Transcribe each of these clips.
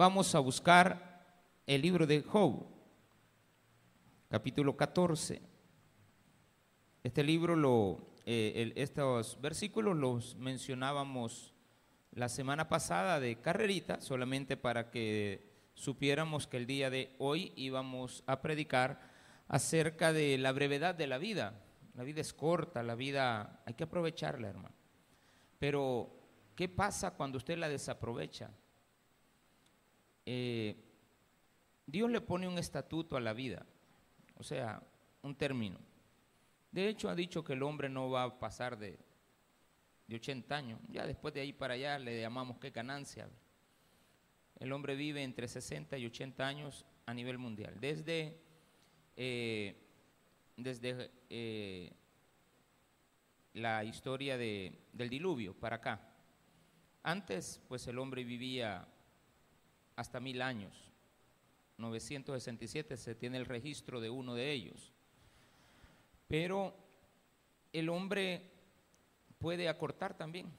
vamos a buscar el libro de Job, capítulo 14. Este libro, lo, eh, estos versículos los mencionábamos la semana pasada de carrerita, solamente para que supiéramos que el día de hoy íbamos a predicar acerca de la brevedad de la vida. La vida es corta, la vida hay que aprovecharla, hermano. Pero, ¿qué pasa cuando usted la desaprovecha? Eh, Dios le pone un estatuto a la vida, o sea, un término. De hecho, ha dicho que el hombre no va a pasar de, de 80 años. Ya después de ahí para allá le llamamos qué ganancia. El hombre vive entre 60 y 80 años a nivel mundial. Desde, eh, desde eh, la historia de- del diluvio para acá. Antes, pues el hombre vivía hasta mil años. 967 se tiene el registro de uno de ellos. Pero el hombre puede acortar también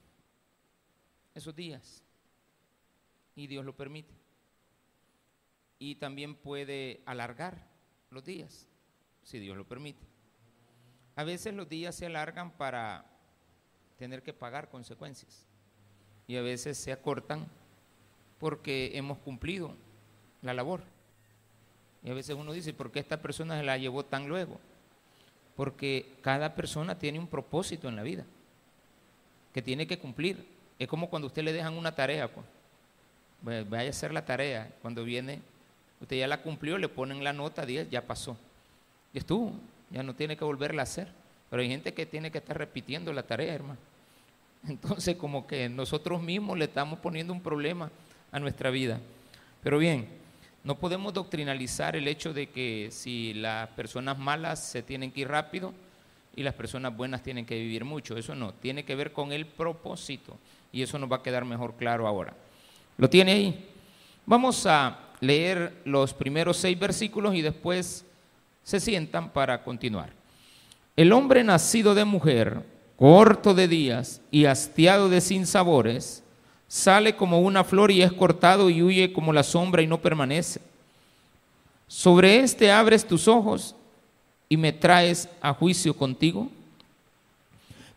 esos días. Y Dios lo permite. Y también puede alargar los días, si Dios lo permite. A veces los días se alargan para tener que pagar consecuencias. Y a veces se acortan porque hemos cumplido la labor. Y a veces uno dice, ¿por qué esta persona se la llevó tan luego? Porque cada persona tiene un propósito en la vida que tiene que cumplir. Es como cuando usted le dejan una tarea, pues. Vaya a hacer la tarea. Cuando viene, usted ya la cumplió, le ponen la nota 10, ya pasó. Y estuvo, ya no tiene que volverla a hacer. Pero hay gente que tiene que estar repitiendo la tarea, hermano. Entonces, como que nosotros mismos le estamos poniendo un problema a nuestra vida. Pero bien, no podemos doctrinalizar el hecho de que si las personas malas se tienen que ir rápido y las personas buenas tienen que vivir mucho. Eso no, tiene que ver con el propósito. Y eso nos va a quedar mejor claro ahora. ¿Lo tiene ahí? Vamos a leer los primeros seis versículos y después se sientan para continuar. El hombre nacido de mujer, corto de días y hastiado de sinsabores, sale como una flor y es cortado y huye como la sombra y no permanece. Sobre este abres tus ojos y me traes a juicio contigo.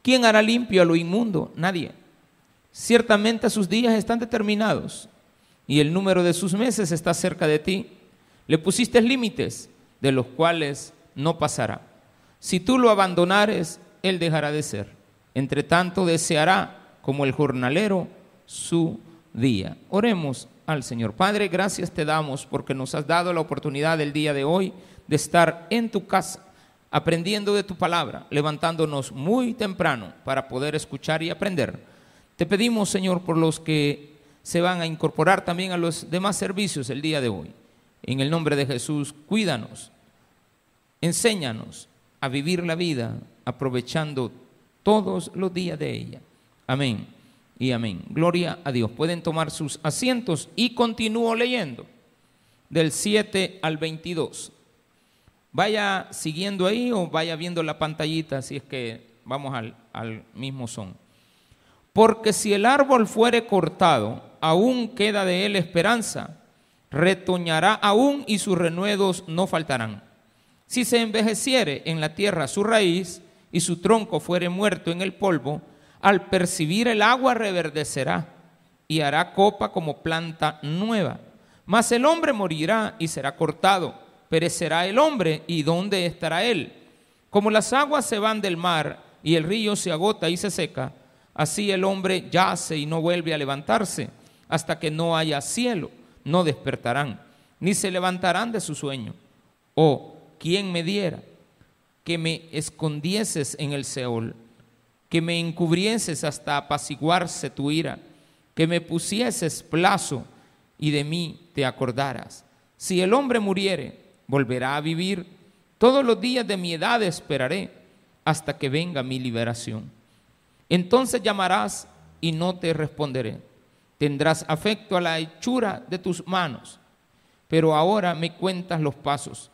¿Quién hará limpio a lo inmundo? Nadie. Ciertamente sus días están determinados y el número de sus meses está cerca de ti. Le pusiste límites de los cuales no pasará. Si tú lo abandonares, él dejará de ser. Entre tanto deseará como el jornalero su día. Oremos al Señor. Padre, gracias te damos porque nos has dado la oportunidad el día de hoy de estar en tu casa, aprendiendo de tu palabra, levantándonos muy temprano para poder escuchar y aprender. Te pedimos, Señor, por los que se van a incorporar también a los demás servicios el día de hoy. En el nombre de Jesús, cuídanos, enséñanos a vivir la vida aprovechando todos los días de ella. Amén y amén. Gloria a Dios. Pueden tomar sus asientos y continúo leyendo del 7 al 22. Vaya siguiendo ahí o vaya viendo la pantallita si es que vamos al, al mismo son. Porque si el árbol fuere cortado, aún queda de él esperanza, retoñará aún y sus renuevos no faltarán. Si se envejeciere en la tierra su raíz y su tronco fuere muerto en el polvo, al percibir el agua reverdecerá y hará copa como planta nueva. Mas el hombre morirá y será cortado, perecerá el hombre y ¿dónde estará él? Como las aguas se van del mar y el río se agota y se seca, así el hombre yace y no vuelve a levantarse hasta que no haya cielo, no despertarán, ni se levantarán de su sueño. Oh, ¿quién me diera que me escondieses en el Seol, que me encubrieses hasta apaciguarse tu ira, que me pusieses plazo y de mí te acordaras? Si el hombre muriere, volverá a vivir. Todos los días de mi edad esperaré hasta que venga mi liberación. Entonces llamarás y no te responderé. Tendrás afecto a la hechura de tus manos, pero ahora me cuentas los pasos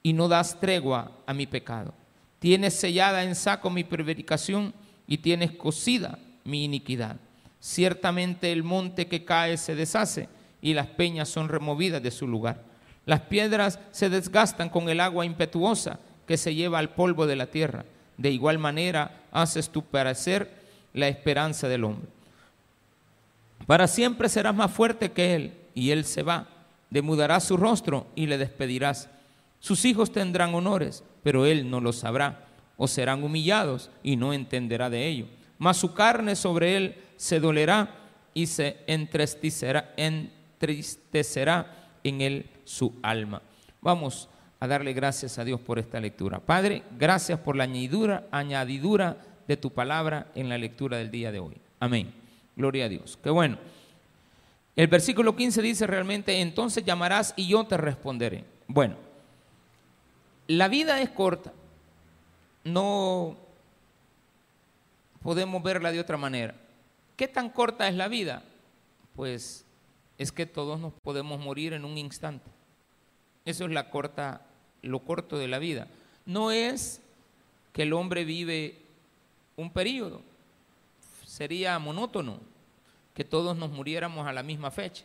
y no das tregua a mi pecado. Tienes sellada en saco mi prevaricación y tienes cosida mi iniquidad. Ciertamente el monte que cae se deshace y las peñas son removidas de su lugar. Las piedras se desgastan con el agua impetuosa que se lleva al polvo de la tierra. De igual manera haces tu parecer la esperanza del hombre. Para siempre serás más fuerte que él y él se va. Demudarás su rostro y le despedirás. Sus hijos tendrán honores, pero él no lo sabrá. O serán humillados y no entenderá de ello. Mas su carne sobre él se dolerá y se entristecerá, entristecerá en él su alma. Vamos a darle gracias a Dios por esta lectura. Padre, gracias por la añadidura, añadidura de tu palabra en la lectura del día de hoy. Amén. Gloria a Dios. Qué bueno. El versículo 15 dice realmente, entonces llamarás y yo te responderé. Bueno, la vida es corta. No podemos verla de otra manera. ¿Qué tan corta es la vida? Pues es que todos nos podemos morir en un instante. Eso es la corta, lo corto de la vida. No es que el hombre vive un periodo. Sería monótono que todos nos muriéramos a la misma fecha.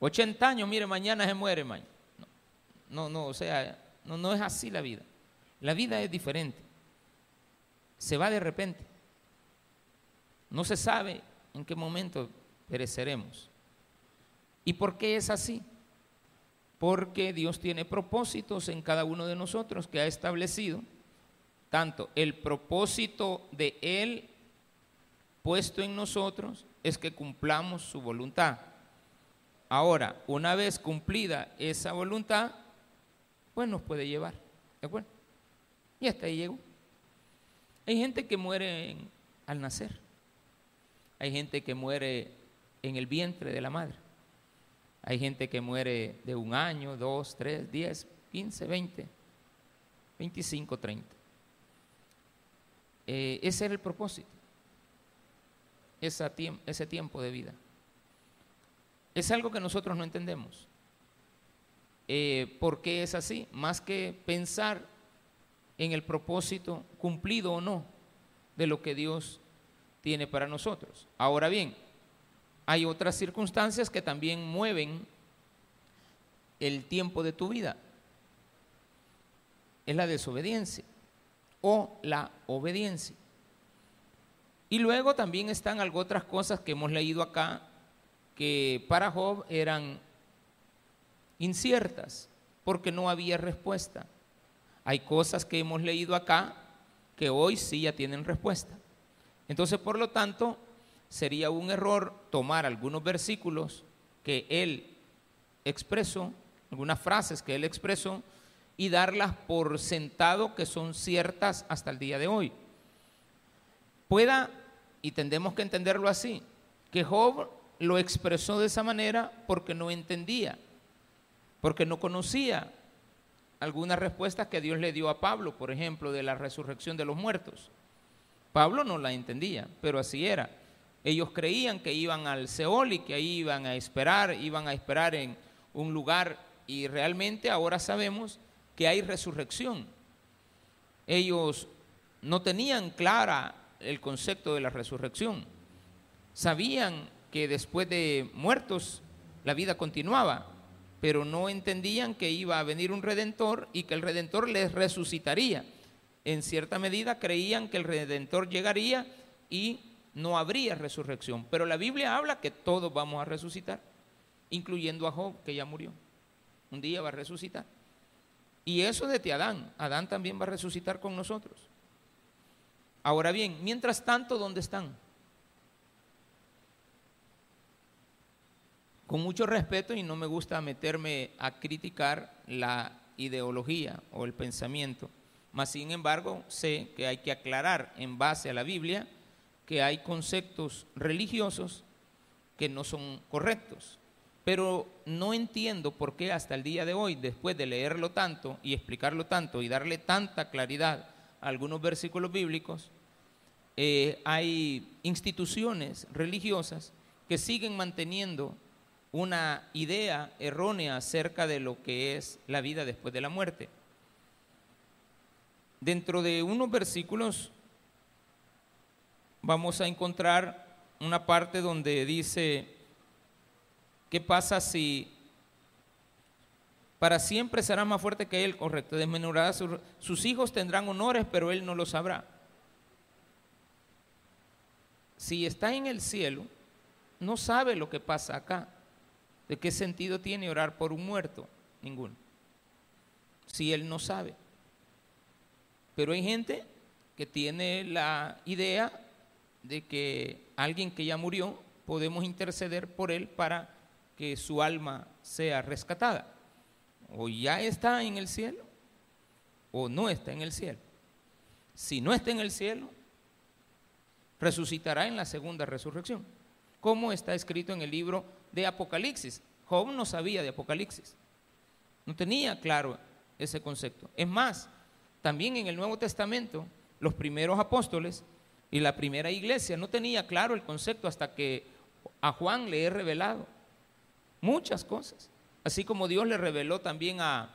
80 años, mire, mañana se muere, mañana. No, no, o sea, no, no es así la vida. La vida es diferente. Se va de repente. No se sabe en qué momento pereceremos. ¿Y por qué es así? Porque Dios tiene propósitos en cada uno de nosotros que ha establecido, tanto el propósito de Él puesto en nosotros es que cumplamos su voluntad. Ahora, una vez cumplida esa voluntad, pues nos puede llevar. ¿De acuerdo? Y hasta ahí llegó. Hay gente que muere al nacer. Hay gente que muere en el vientre de la madre. Hay gente que muere de un año, dos, tres, diez, quince, veinte, veinticinco, treinta. Eh, ese era el propósito, ese tiempo de vida. Es algo que nosotros no entendemos. Eh, ¿Por qué es así? Más que pensar en el propósito cumplido o no de lo que Dios tiene para nosotros. Ahora bien, hay otras circunstancias que también mueven el tiempo de tu vida. Es la desobediencia o la obediencia. Y luego también están algo otras cosas que hemos leído acá que para Job eran inciertas porque no había respuesta. Hay cosas que hemos leído acá que hoy sí ya tienen respuesta. Entonces, por lo tanto, sería un error tomar algunos versículos que él expresó, algunas frases que él expresó, y darlas por sentado que son ciertas hasta el día de hoy. Pueda, y tendemos que entenderlo así, que Job lo expresó de esa manera porque no entendía, porque no conocía algunas respuestas que Dios le dio a Pablo, por ejemplo, de la resurrección de los muertos. Pablo no la entendía, pero así era. Ellos creían que iban al Seol y que ahí iban a esperar, iban a esperar en un lugar y realmente ahora sabemos que hay resurrección. Ellos no tenían clara el concepto de la resurrección. Sabían que después de muertos la vida continuaba, pero no entendían que iba a venir un redentor y que el redentor les resucitaría en cierta medida creían que el Redentor llegaría y no habría resurrección. Pero la Biblia habla que todos vamos a resucitar, incluyendo a Job, que ya murió. Un día va a resucitar. Y eso desde Adán. Adán también va a resucitar con nosotros. Ahora bien, mientras tanto, ¿dónde están? Con mucho respeto y no me gusta meterme a criticar la ideología o el pensamiento mas, sin embargo, sé que hay que aclarar en base a la Biblia que hay conceptos religiosos que no son correctos. Pero no entiendo por qué hasta el día de hoy, después de leerlo tanto y explicarlo tanto y darle tanta claridad a algunos versículos bíblicos, eh, hay instituciones religiosas que siguen manteniendo una idea errónea acerca de lo que es la vida después de la muerte. Dentro de unos versículos vamos a encontrar una parte donde dice ¿Qué pasa si para siempre será más fuerte que él? Correcto, desmenurará sus, sus hijos tendrán honores, pero él no lo sabrá. Si está en el cielo, no sabe lo que pasa acá. ¿De qué sentido tiene orar por un muerto? Ninguno. Si él no sabe. Pero hay gente que tiene la idea de que alguien que ya murió podemos interceder por él para que su alma sea rescatada. O ya está en el cielo o no está en el cielo. Si no está en el cielo, resucitará en la segunda resurrección, como está escrito en el libro de Apocalipsis. Job no sabía de Apocalipsis, no tenía claro ese concepto. Es más, también en el Nuevo Testamento, los primeros apóstoles y la primera iglesia no tenía claro el concepto hasta que a Juan le he revelado muchas cosas. Así como Dios le reveló también a,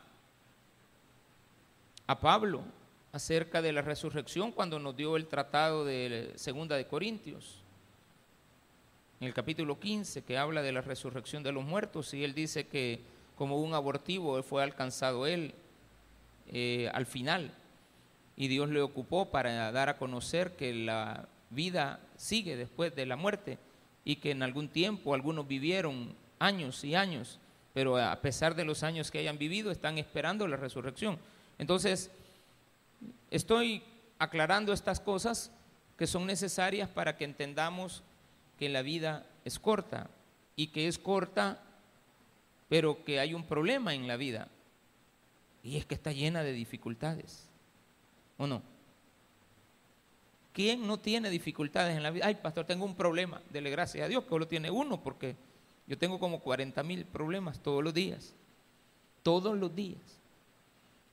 a Pablo acerca de la resurrección cuando nos dio el tratado de Segunda de Corintios. En el capítulo 15 que habla de la resurrección de los muertos y él dice que como un abortivo fue alcanzado él eh, al final y Dios le ocupó para dar a conocer que la vida sigue después de la muerte y que en algún tiempo algunos vivieron años y años, pero a pesar de los años que hayan vivido están esperando la resurrección. Entonces, Estoy aclarando estas cosas que son necesarias para que entendamos que la vida es corta y que es corta, pero que hay un problema en la vida y es que está llena de dificultades. ¿O no? ¿Quién no tiene dificultades en la vida? Ay, pastor, tengo un problema. Dele gracias a Dios que solo tiene uno, porque yo tengo como 40 mil problemas todos los días. Todos los días.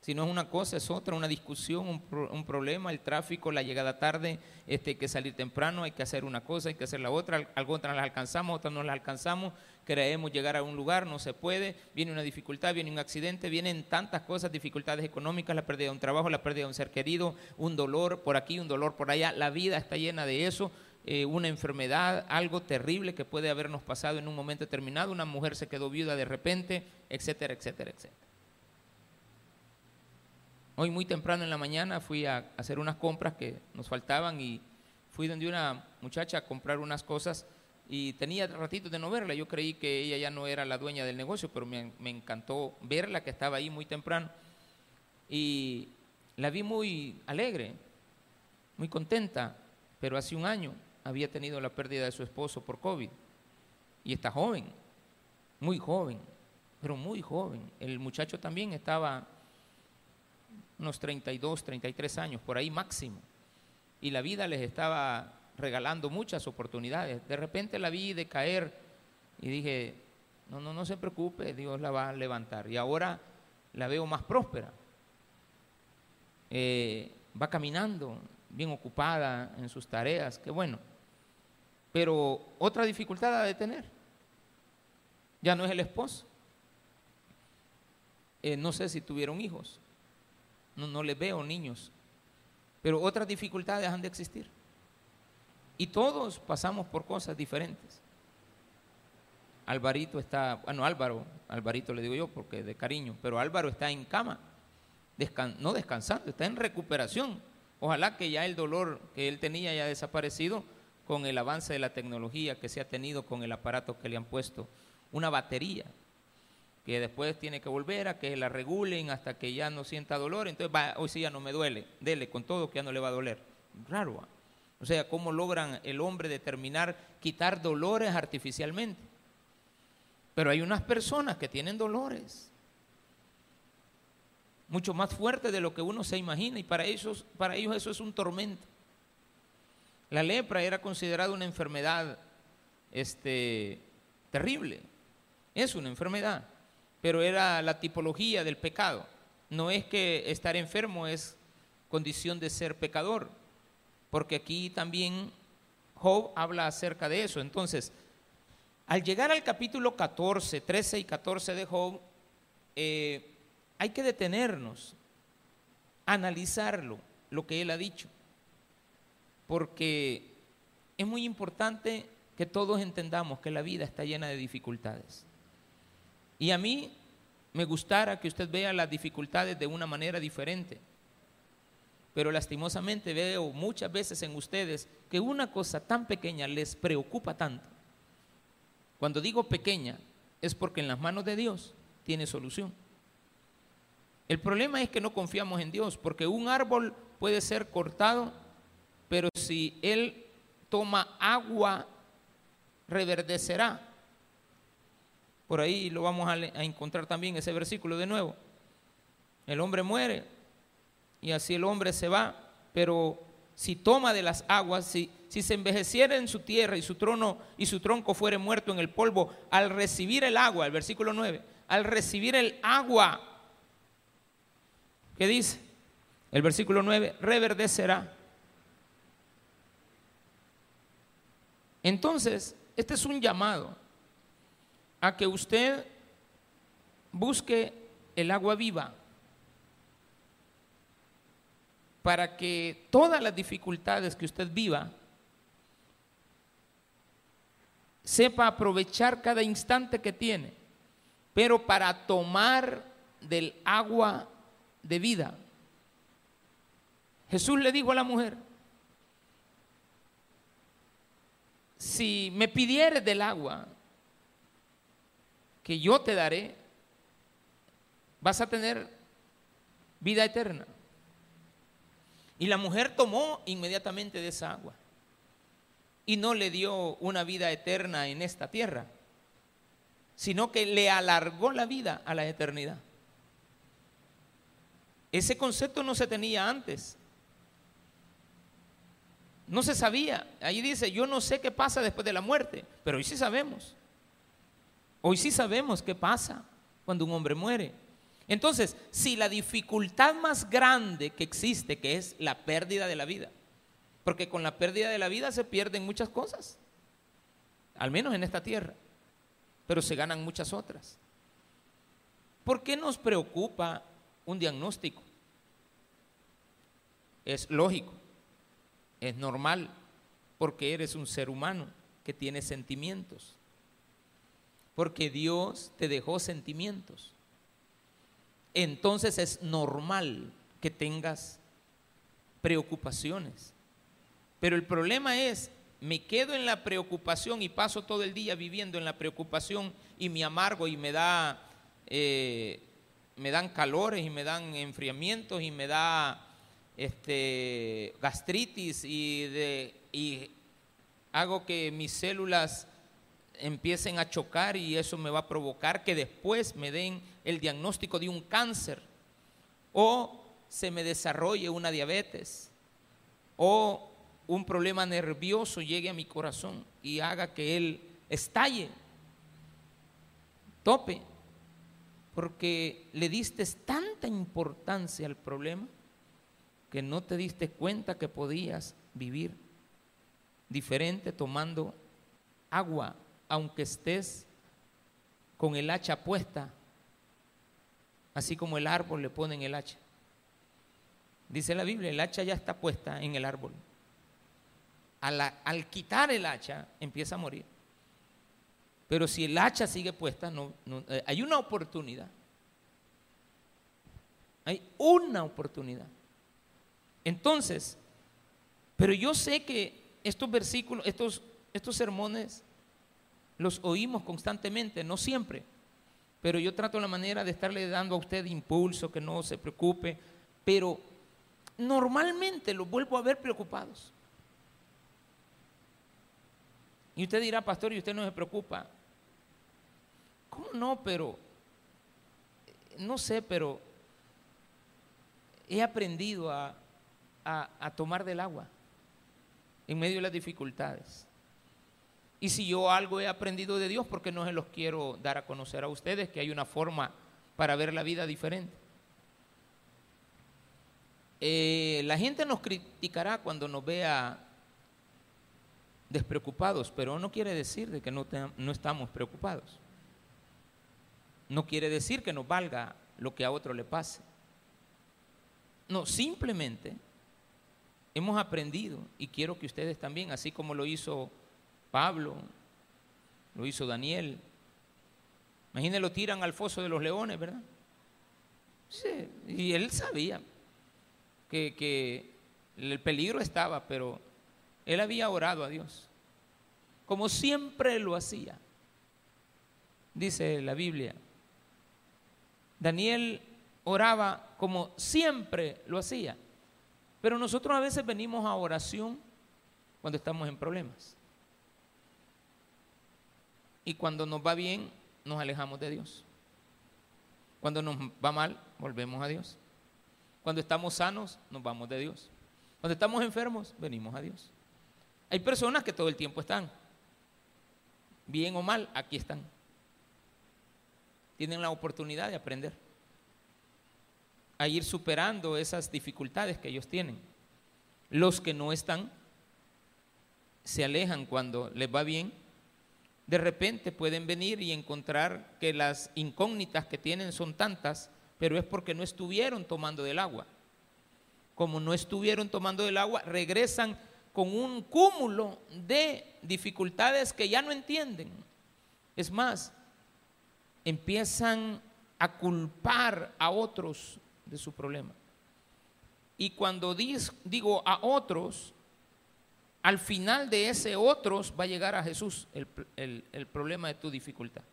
Si no es una cosa, es otra, una discusión, un, problema, el tráfico, la llegada tarde, este, hay que salir temprano, hay que hacer una cosa, hay que hacer la otra, algunas las alcanzamos, otras no las alcanzamos, creemos llegar a un lugar, no se puede, viene una dificultad, viene un accidente, vienen tantas cosas, dificultades económicas, la pérdida de un trabajo, la pérdida de un ser querido, un dolor por aquí, un dolor por allá, la vida está llena de eso, eh, una enfermedad, algo terrible que puede habernos pasado en un momento determinado, una mujer se quedó viuda de repente, etcétera, etcétera, etcétera. Hoy muy temprano en la mañana fui a hacer unas compras que nos faltaban y fui donde una muchacha a comprar unas cosas y tenía ratito de no verla. Yo creí que ella ya no era la dueña del negocio, pero me, me encantó verla, que estaba ahí muy temprano. Y la vi muy alegre, muy contenta, pero hace un año había tenido la pérdida de su esposo por COVID. Y está joven, muy joven, pero muy joven. El muchacho también estaba unos 32, 33 años, por ahí máximo. Y la vida les estaba regalando muchas oportunidades. De repente la vi decaer y dije, no, no, no se preocupe, Dios la va a levantar. Y ahora la veo más próspera. Eh, va caminando, bien ocupada en sus tareas, qué bueno. Pero otra dificultad ha de tener. Ya no es el esposo. Eh, no sé si tuvieron hijos no, no les veo niños. Pero otras dificultades han de existir. Y todos pasamos por cosas diferentes. Alvarito está, bueno, Álvaro, Alvarito le digo yo porque de cariño, pero Álvaro está en cama, no descansando, está en recuperación. Ojalá que ya el dolor que él tenía haya desaparecido con el avance de la tecnología que se ha tenido con el aparato que le han puesto, una batería que después tiene que volver a que la regulen hasta que ya no sienta dolor, entonces va, hoy sí ya no me duele, dele con todo que ya no le va a doler. Raro. ¿ah? O sea, ¿cómo logran el hombre determinar quitar dolores artificialmente? Pero hay unas personas que tienen dolores mucho más fuertes de lo que uno se imagina y para ellos, para ellos eso es un tormento. La lepra era considerada una enfermedad este, terrible, es una enfermedad pero era la tipología del pecado. No es que estar enfermo es condición de ser pecador, porque aquí también Job habla acerca de eso. Entonces, al llegar al capítulo 14, 13 y 14 de Job, eh, hay que detenernos, analizarlo, lo que él ha dicho, porque es muy importante que todos entendamos que la vida está llena de dificultades Y a mí me gustara que usted vea las dificultades de una manera diferente. Pero lastimosamente veo muchas veces en ustedes que una cosa tan pequeña les preocupa tanto. Cuando digo pequeña es porque en las manos de Dios tiene solución. El problema es que no confiamos en Dios, porque un árbol puede ser cortado, pero si Él toma agua, reverdecerá. Por ahí lo vamos a, encontrar también ese versículo de nuevo. El hombre muere y así el hombre se va, pero si toma de las aguas, si, se envejeciera en su tierra y su trono y su tronco fuere muerto en el polvo, al recibir el agua, el versículo 9, al recibir el agua, ¿qué dice? El versículo 9, reverdecerá. Entonces, este es un llamado a que usted busque el agua viva para que todas las dificultades que usted viva sepa aprovechar cada instante que tiene, pero para tomar del agua de vida. Jesús le dijo a la mujer, si me pidieres del agua, que yo te daré, vas a tener vida eterna. Y la mujer tomó inmediatamente de esa agua y no le dio una vida eterna en esta tierra, sino que le alargó la vida a la eternidad. Ese concepto no se tenía antes. No se sabía. Ahí dice, yo no sé qué pasa después de la muerte, pero hoy sí sabemos. Hoy sí sabemos qué pasa cuando un hombre muere. Entonces, si la dificultad más grande que existe, que es la pérdida de la vida, porque con la pérdida de la vida se pierden muchas cosas, al menos en esta tierra, pero se ganan muchas otras. ¿Por qué nos preocupa un diagnóstico? Es lógico, es normal, porque eres un ser humano que tiene sentimientos porque Dios te dejó sentimientos. Entonces es normal que tengas preocupaciones. Pero el problema es, me quedo en la preocupación y paso todo el día viviendo en la preocupación y me amargo y me da, eh, me dan calores y me dan enfriamientos y me da este, gastritis y, de, y hago que mis células empiecen a chocar y eso me va a provocar que después me den el diagnóstico de un cáncer. O se me desarrolle una diabetes o un problema nervioso llegue a mi corazón y haga que él estalle, tope, porque le diste tanta importancia al problema que no te diste cuenta que podías vivir diferente tomando agua aunque estés con el hacha puesta, así como el árbol le ponen el hacha. Dice la Biblia, el hacha ya está puesta en el árbol. Al, quitar el hacha, empieza a morir. Pero si el hacha sigue puesta, no, eh, hay una oportunidad. Hay una oportunidad. Entonces, pero yo sé que estos versículos, estos, estos sermones los oímos constantemente, no siempre, pero yo trato la manera de estarle dando a usted impulso, que no se preocupe, pero normalmente los vuelvo a ver preocupados. Y usted dirá, pastor, y usted no se preocupa. ¿Cómo no? Pero, no sé, pero he aprendido a, a tomar del agua en medio de las dificultades. Y si yo algo he aprendido de Dios, ¿por qué no se los quiero dar a conocer a ustedes? Que hay una forma para ver la vida diferente. Eh, la gente nos criticará cuando nos vea despreocupados, pero no quiere decir de que no, no estamos preocupados. No quiere decir que nos valga lo que a otro le pase. No, simplemente hemos aprendido y quiero que ustedes también, así como lo hizo Pablo, lo hizo Daniel, Imagínense, lo tiran al foso de los leones, ¿verdad? Sí, y él sabía que, que el peligro estaba, pero él había orado a Dios, como siempre lo hacía, dice la Biblia. Daniel oraba como siempre lo hacía, pero nosotros a veces venimos a oración cuando estamos en problemas. Y cuando nos va bien, nos alejamos de Dios. Cuando nos va mal, volvemos a Dios. Cuando estamos sanos, nos vamos de Dios. Cuando estamos enfermos, venimos a Dios. Hay personas que todo el tiempo están, bien o mal, aquí están. Tienen la oportunidad de aprender a ir superando esas dificultades que ellos tienen. Los que no están se alejan cuando les va bien. De repente pueden venir y encontrar que las incógnitas que tienen son tantas, pero es porque no estuvieron tomando del agua. Como no estuvieron tomando del agua, regresan con un cúmulo de dificultades que ya no entienden. Es más, empiezan a culpar a otros de su problema. Y cuando digo a otros, al final de ese otros va a llegar a Jesús el, el problema de tu dificultad.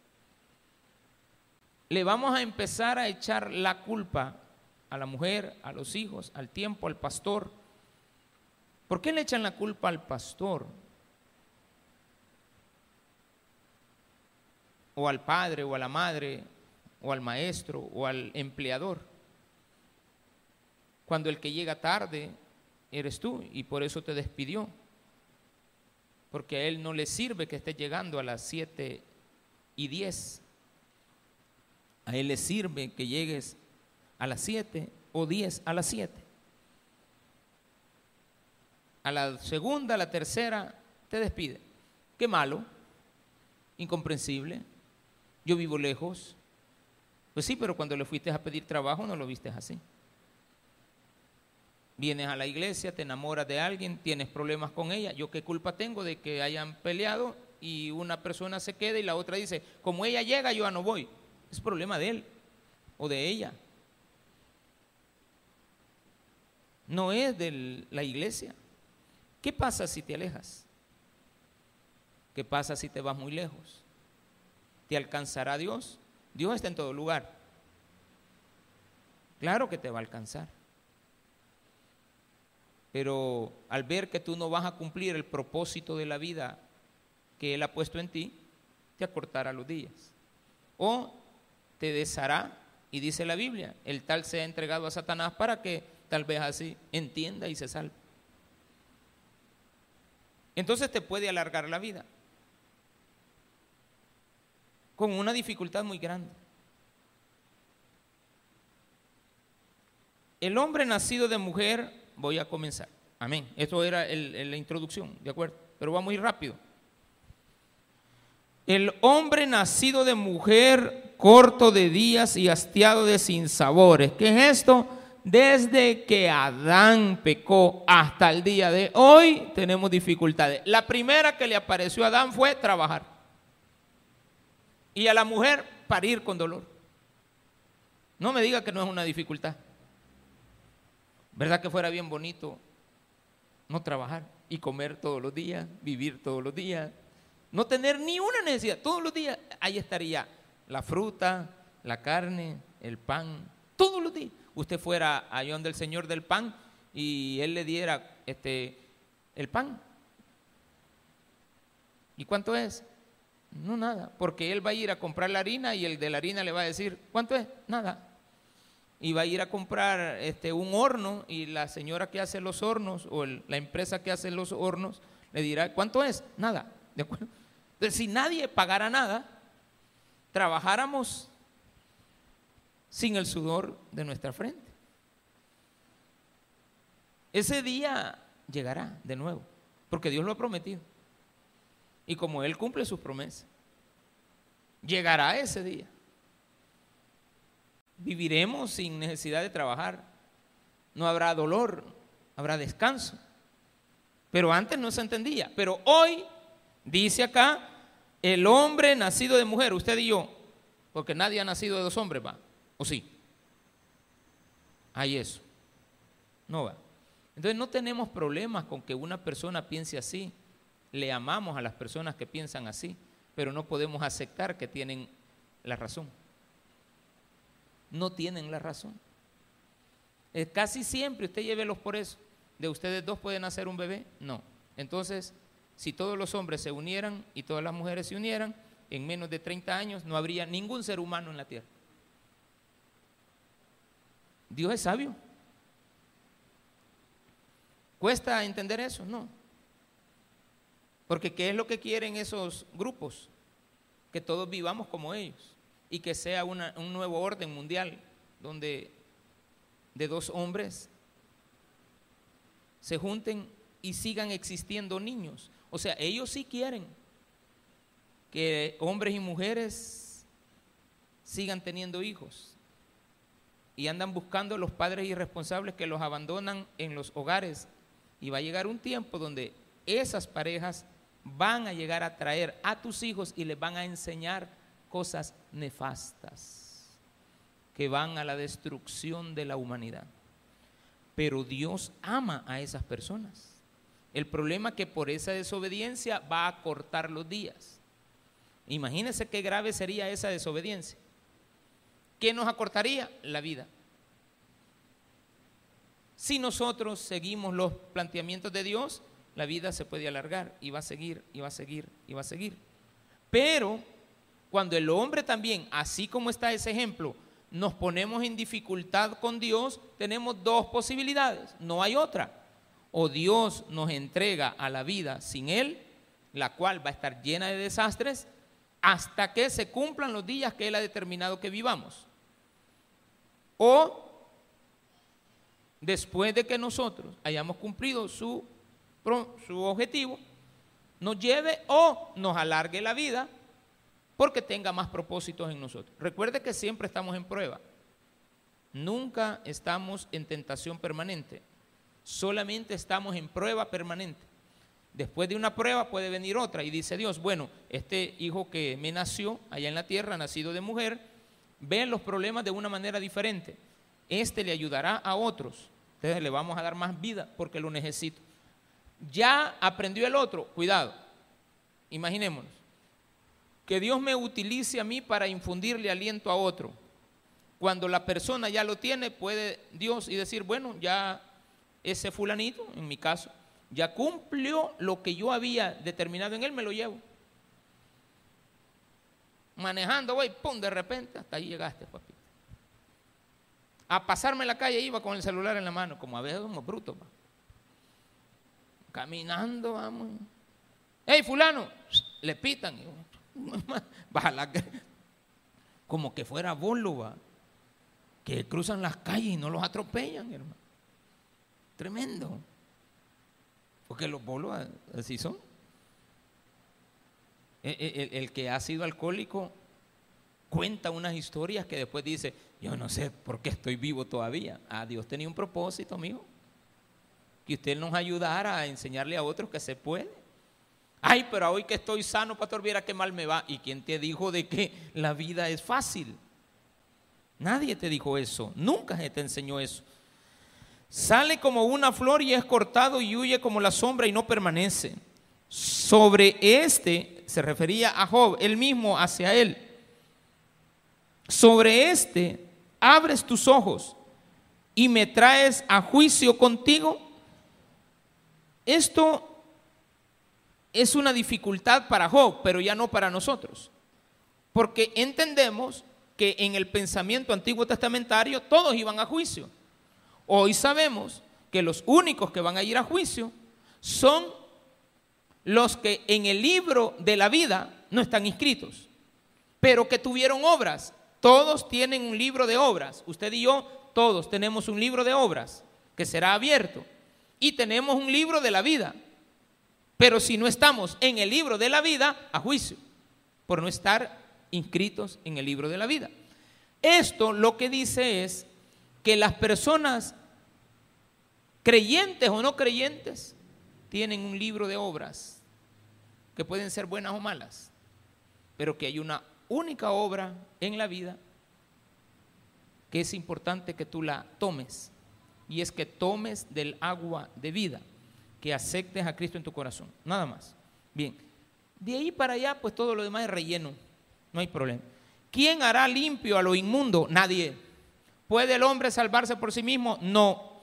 Le vamos a empezar a echar la culpa a la mujer, a los hijos, al tiempo, al pastor. ¿Por qué le echan la culpa al pastor? O al padre, o a la madre, o al maestro, o al empleador. Cuando el que llega tarde eres tú y por eso te despidió. Porque a él no le sirve que esté llegando a las 7 y 10. A él le sirve que llegues a las 7 o 10 a las 7. A la segunda, a la tercera, te despide. Qué malo, incomprensible. Yo vivo lejos. Pues sí, pero cuando le fuiste a pedir trabajo no lo viste así. Vienes a la iglesia, te enamoras de alguien, tienes problemas con ella. ¿Yo qué culpa tengo de que hayan peleado y una persona se quede y la otra dice, como ella llega, yo ya no voy? Es problema de él o de ella. no es de la iglesia. ¿Qué pasa si te alejas? ¿Qué pasa si te vas muy lejos? ¿Te alcanzará Dios? Dios está en todo lugar. Claro que te va a alcanzar. Pero al ver que tú no vas a cumplir el propósito de la vida que Él ha puesto en ti, te acortará los días. O te deshará, y dice la Biblia, el tal se ha entregado a Satanás para que tal vez así entienda y se salve. Entonces te puede alargar la vida con una dificultad muy grande. El hombre nacido de mujer, voy a comenzar. Amén. Esto era la introducción, ¿de acuerdo? Pero vamos a ir rápido. El hombre nacido de mujer, corto de días y hastiado de sinsabores. ¿Qué es esto? desde que Adán pecó hasta el día de hoy, tenemos dificultades. La primera que le apareció a Adán fue trabajar. Y a la mujer parir con dolor. No me diga que no es una dificultad. ¿Verdad que fuera bien bonito no trabajar y comer todos los días, vivir todos los días? No tener ni una necesidad. Todos los días ahí estaría la fruta, la carne, el pan, todos los días usted fuera a John del Señor del Pan y él le diera este, el pan. ¿Y cuánto es? No, nada, porque él va a ir a comprar la harina y el de la harina le va a decir, ¿cuánto es? Nada. Y va a ir a comprar este, un horno y la señora que hace los hornos o la empresa que hace los hornos le dirá, ¿cuánto es? Nada. ¿De acuerdo? Entonces, si nadie pagara nada, trabajáramos sin el sudor de nuestra frente. Ese día llegará de nuevo, porque Dios lo ha prometido. Y como Él cumple sus promesas, llegará ese día. Viviremos sin necesidad de trabajar. No habrá dolor, habrá descanso. Pero antes no se entendía. Pero hoy dice acá, el hombre nacido de mujer, usted y yo, Porque nadie ha nacido de dos hombres, va. ¿O sí? Hay eso. No va. Entonces no tenemos problemas con que una persona piense así. Le amamos a las personas que piensan así, pero no podemos aceptar que tienen la razón. No tienen la razón. Eh, casi siempre usted llévelos por eso. ¿De ustedes dos pueden hacer un bebé? No. Entonces, si todos los hombres se unieran y todas las mujeres se unieran, en menos de 30 años no habría ningún ser humano en la tierra. Dios es sabio. ¿Cuesta entender eso? No. Porque ¿qué es lo que quieren esos grupos? Que todos vivamos como ellos y que sea un nuevo orden mundial donde de dos hombres se junten y sigan existiendo niños. O sea, ellos sí quieren que hombres y mujeres sigan teniendo hijos y andan buscando a los padres irresponsables que los abandonan en los hogares y va a llegar un tiempo donde esas parejas van a llegar a traer a tus hijos y les van a enseñar cosas nefastas que van a la destrucción de la humanidad. Pero Dios ama a esas personas. El problema es que por esa desobediencia va a cortar los días. Imagínense qué grave sería esa desobediencia. ¿Qué nos acortaría? La vida. Si nosotros seguimos los planteamientos de Dios, la vida se puede alargar y va a seguir, y va a seguir, y va a seguir. Pero cuando el hombre también, así como está ese ejemplo, nos ponemos en dificultad con Dios, tenemos dos posibilidades, no hay otra. O Dios nos entrega a la vida sin Él, la cual va a estar llena de desastres, hasta que se cumplan los días que Él ha determinado que vivamos. O después de que nosotros hayamos cumplido su, su objetivo, nos lleve o nos alargue la vida porque tenga más propósitos en nosotros. Recuerde que siempre estamos en prueba. Nunca estamos en tentación permanente. Solamente estamos en prueba permanente. Después de una prueba puede venir otra y dice Dios, bueno, este hijo que me nació allá en la tierra, nacido de mujer, ve los problemas de una manera diferente. Este le ayudará a otros. Entonces le vamos a dar más vida porque lo necesito. Ya aprendió el otro, cuidado. Imaginémonos. Que Dios me utilice a mí para infundirle aliento a otro. Cuando la persona ya lo tiene, puede Dios y decir, bueno, ya ese fulanito, en mi caso, ya cumplió lo que yo había determinado en él, me lo llevo. Manejando, güey, pum, de repente, hasta ahí llegaste, papi a pasarme la calle iba con el celular en la mano, como a veces somos brutos. Caminando, vamos. ¡Hey, fulano! Le pitan. como que fuera bolo, que cruzan las calles y no los atropellan, hermano. Tremendo. Porque los bolos así son. E, e, el, el que ha sido alcohólico cuenta unas historias que después dice, yo no sé por qué estoy vivo todavía. Ah, Dios tenía un propósito, amigo. Que usted nos ayudara a enseñarle a otros que se puede. Ay, pero hoy que estoy sano, pastor, viera qué mal me va. ¿Y quién te dijo de que la vida es fácil? Nadie te dijo eso. Nunca te enseñó eso. Sale como una flor y es cortado y huye como la sombra y no permanece. Sobre este se refería a Job, él mismo hacia él. Sobre este abres tus ojos y me traes a juicio contigo, esto es una dificultad para Job, pero ya no para nosotros. Porque entendemos que en el pensamiento antiguo testamentario todos iban a juicio. Hoy sabemos que los únicos que van a ir a juicio son los que en el libro de la vida no están inscritos, pero que tuvieron obras todos tienen un libro de obras. Usted y yo, todos tenemos un libro de obras que será abierto. Y tenemos un libro de la vida. Pero si no estamos en el libro de la vida, a juicio, por no estar inscritos en el libro de la vida. Esto lo que dice es que las personas creyentes o no creyentes tienen un libro de obras que pueden ser buenas o malas, pero que hay una única obra en la vida que es importante que tú la tomes. Y es que tomes del agua de vida, que aceptes a Cristo en tu corazón. Nada más. Bien. De ahí para allá, pues todo lo demás es relleno. No hay problema. ¿Quién hará limpio a lo inmundo? Nadie. ¿Puede el hombre salvarse por sí mismo? No.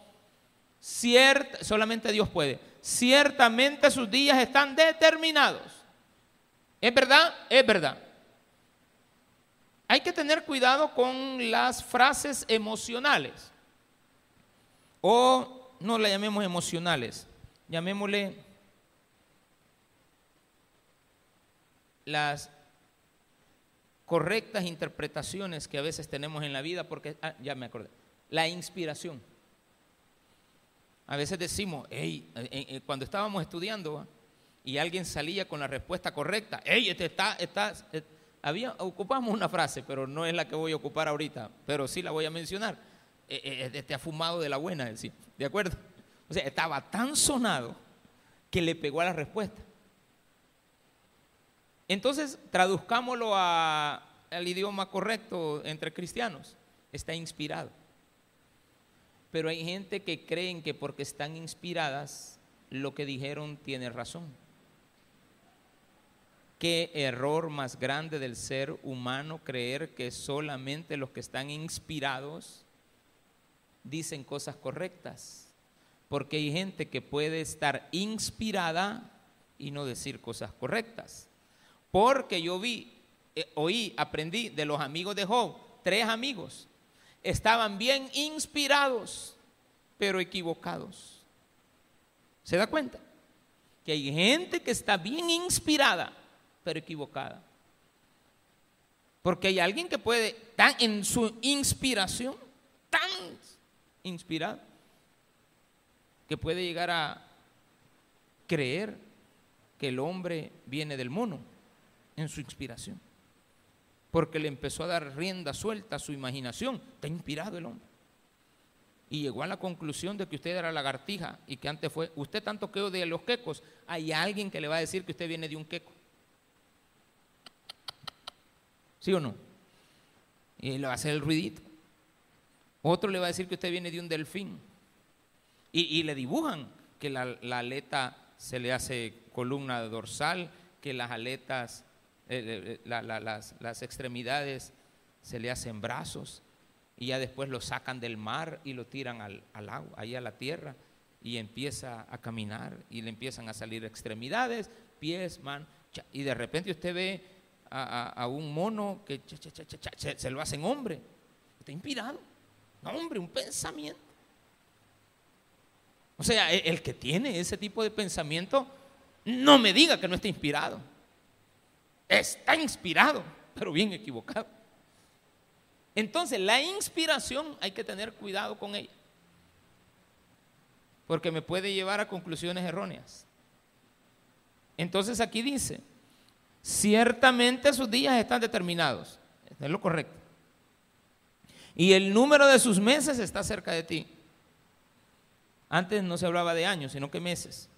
Solamente Dios puede. Ciertamente sus días están determinados. ¿Es verdad? Es verdad. Hay que tener cuidado con las frases emocionales. O no la llamemos emocionales, llamémosle las correctas interpretaciones que a veces tenemos en la vida, porque, ah, ya me acordé, la inspiración. A veces decimos, hey, eh, eh, eh, cuando estábamos estudiando y alguien salía con la respuesta correcta, hey, este está, está, había, ocupamos una frase, pero no es la que voy a ocupar ahorita, pero sí la voy a mencionar. Este ha fumado de la buena, ¿de acuerdo? O sea, estaba tan sonado que le pegó a la respuesta. Entonces, traduzcámoslo al idioma correcto entre cristianos. Está inspirado. Pero hay gente que creen que porque están inspiradas, lo que dijeron tiene razón qué error más grande del ser humano creer que solamente los que están inspirados dicen cosas correctas. Porque hay gente que puede estar inspirada y no decir cosas correctas. Porque yo vi, eh, oí, aprendí de los amigos de Job, tres amigos, estaban bien inspirados, pero equivocados. ¿Se da cuenta? Que hay gente que está bien inspirada, pero equivocada. Porque hay alguien que puede, tan en su inspiración, tan inspirado, que puede llegar a creer que el hombre viene del mono en su inspiración. Porque le empezó a dar rienda suelta a su imaginación. Está inspirado el hombre. Y llegó a la conclusión de que usted era lagartija y que antes fue, usted tanto quedó de los quecos, hay alguien que le va a decir que usted viene de un queco. ¿Sí o no? Y le va a hacer el ruidito. Otro le va a decir que usted viene de un delfín. Y, le dibujan que la, aleta se le hace columna dorsal, que las aletas, eh, eh, eh, las, extremidades se le hacen brazos. Y ya después lo sacan del mar y lo tiran al, agua, ahí a la tierra. Y empieza a caminar y le empiezan a salir extremidades, pies, man. Y de repente usted ve a, un mono que se, lo hacen hombre. Está inspirado. No, hombre, un pensamiento. O sea, el, el que tiene ese tipo de pensamiento, no me diga que no está inspirado. Está inspirado, pero bien equivocado. Entonces, la inspiración hay que tener cuidado con ella. Porque me puede llevar a conclusiones erróneas. Entonces aquí dice, ciertamente sus días están determinados. Es lo correcto. Y el número de sus meses está cerca de ti. Antes no se hablaba de años, sino que meses.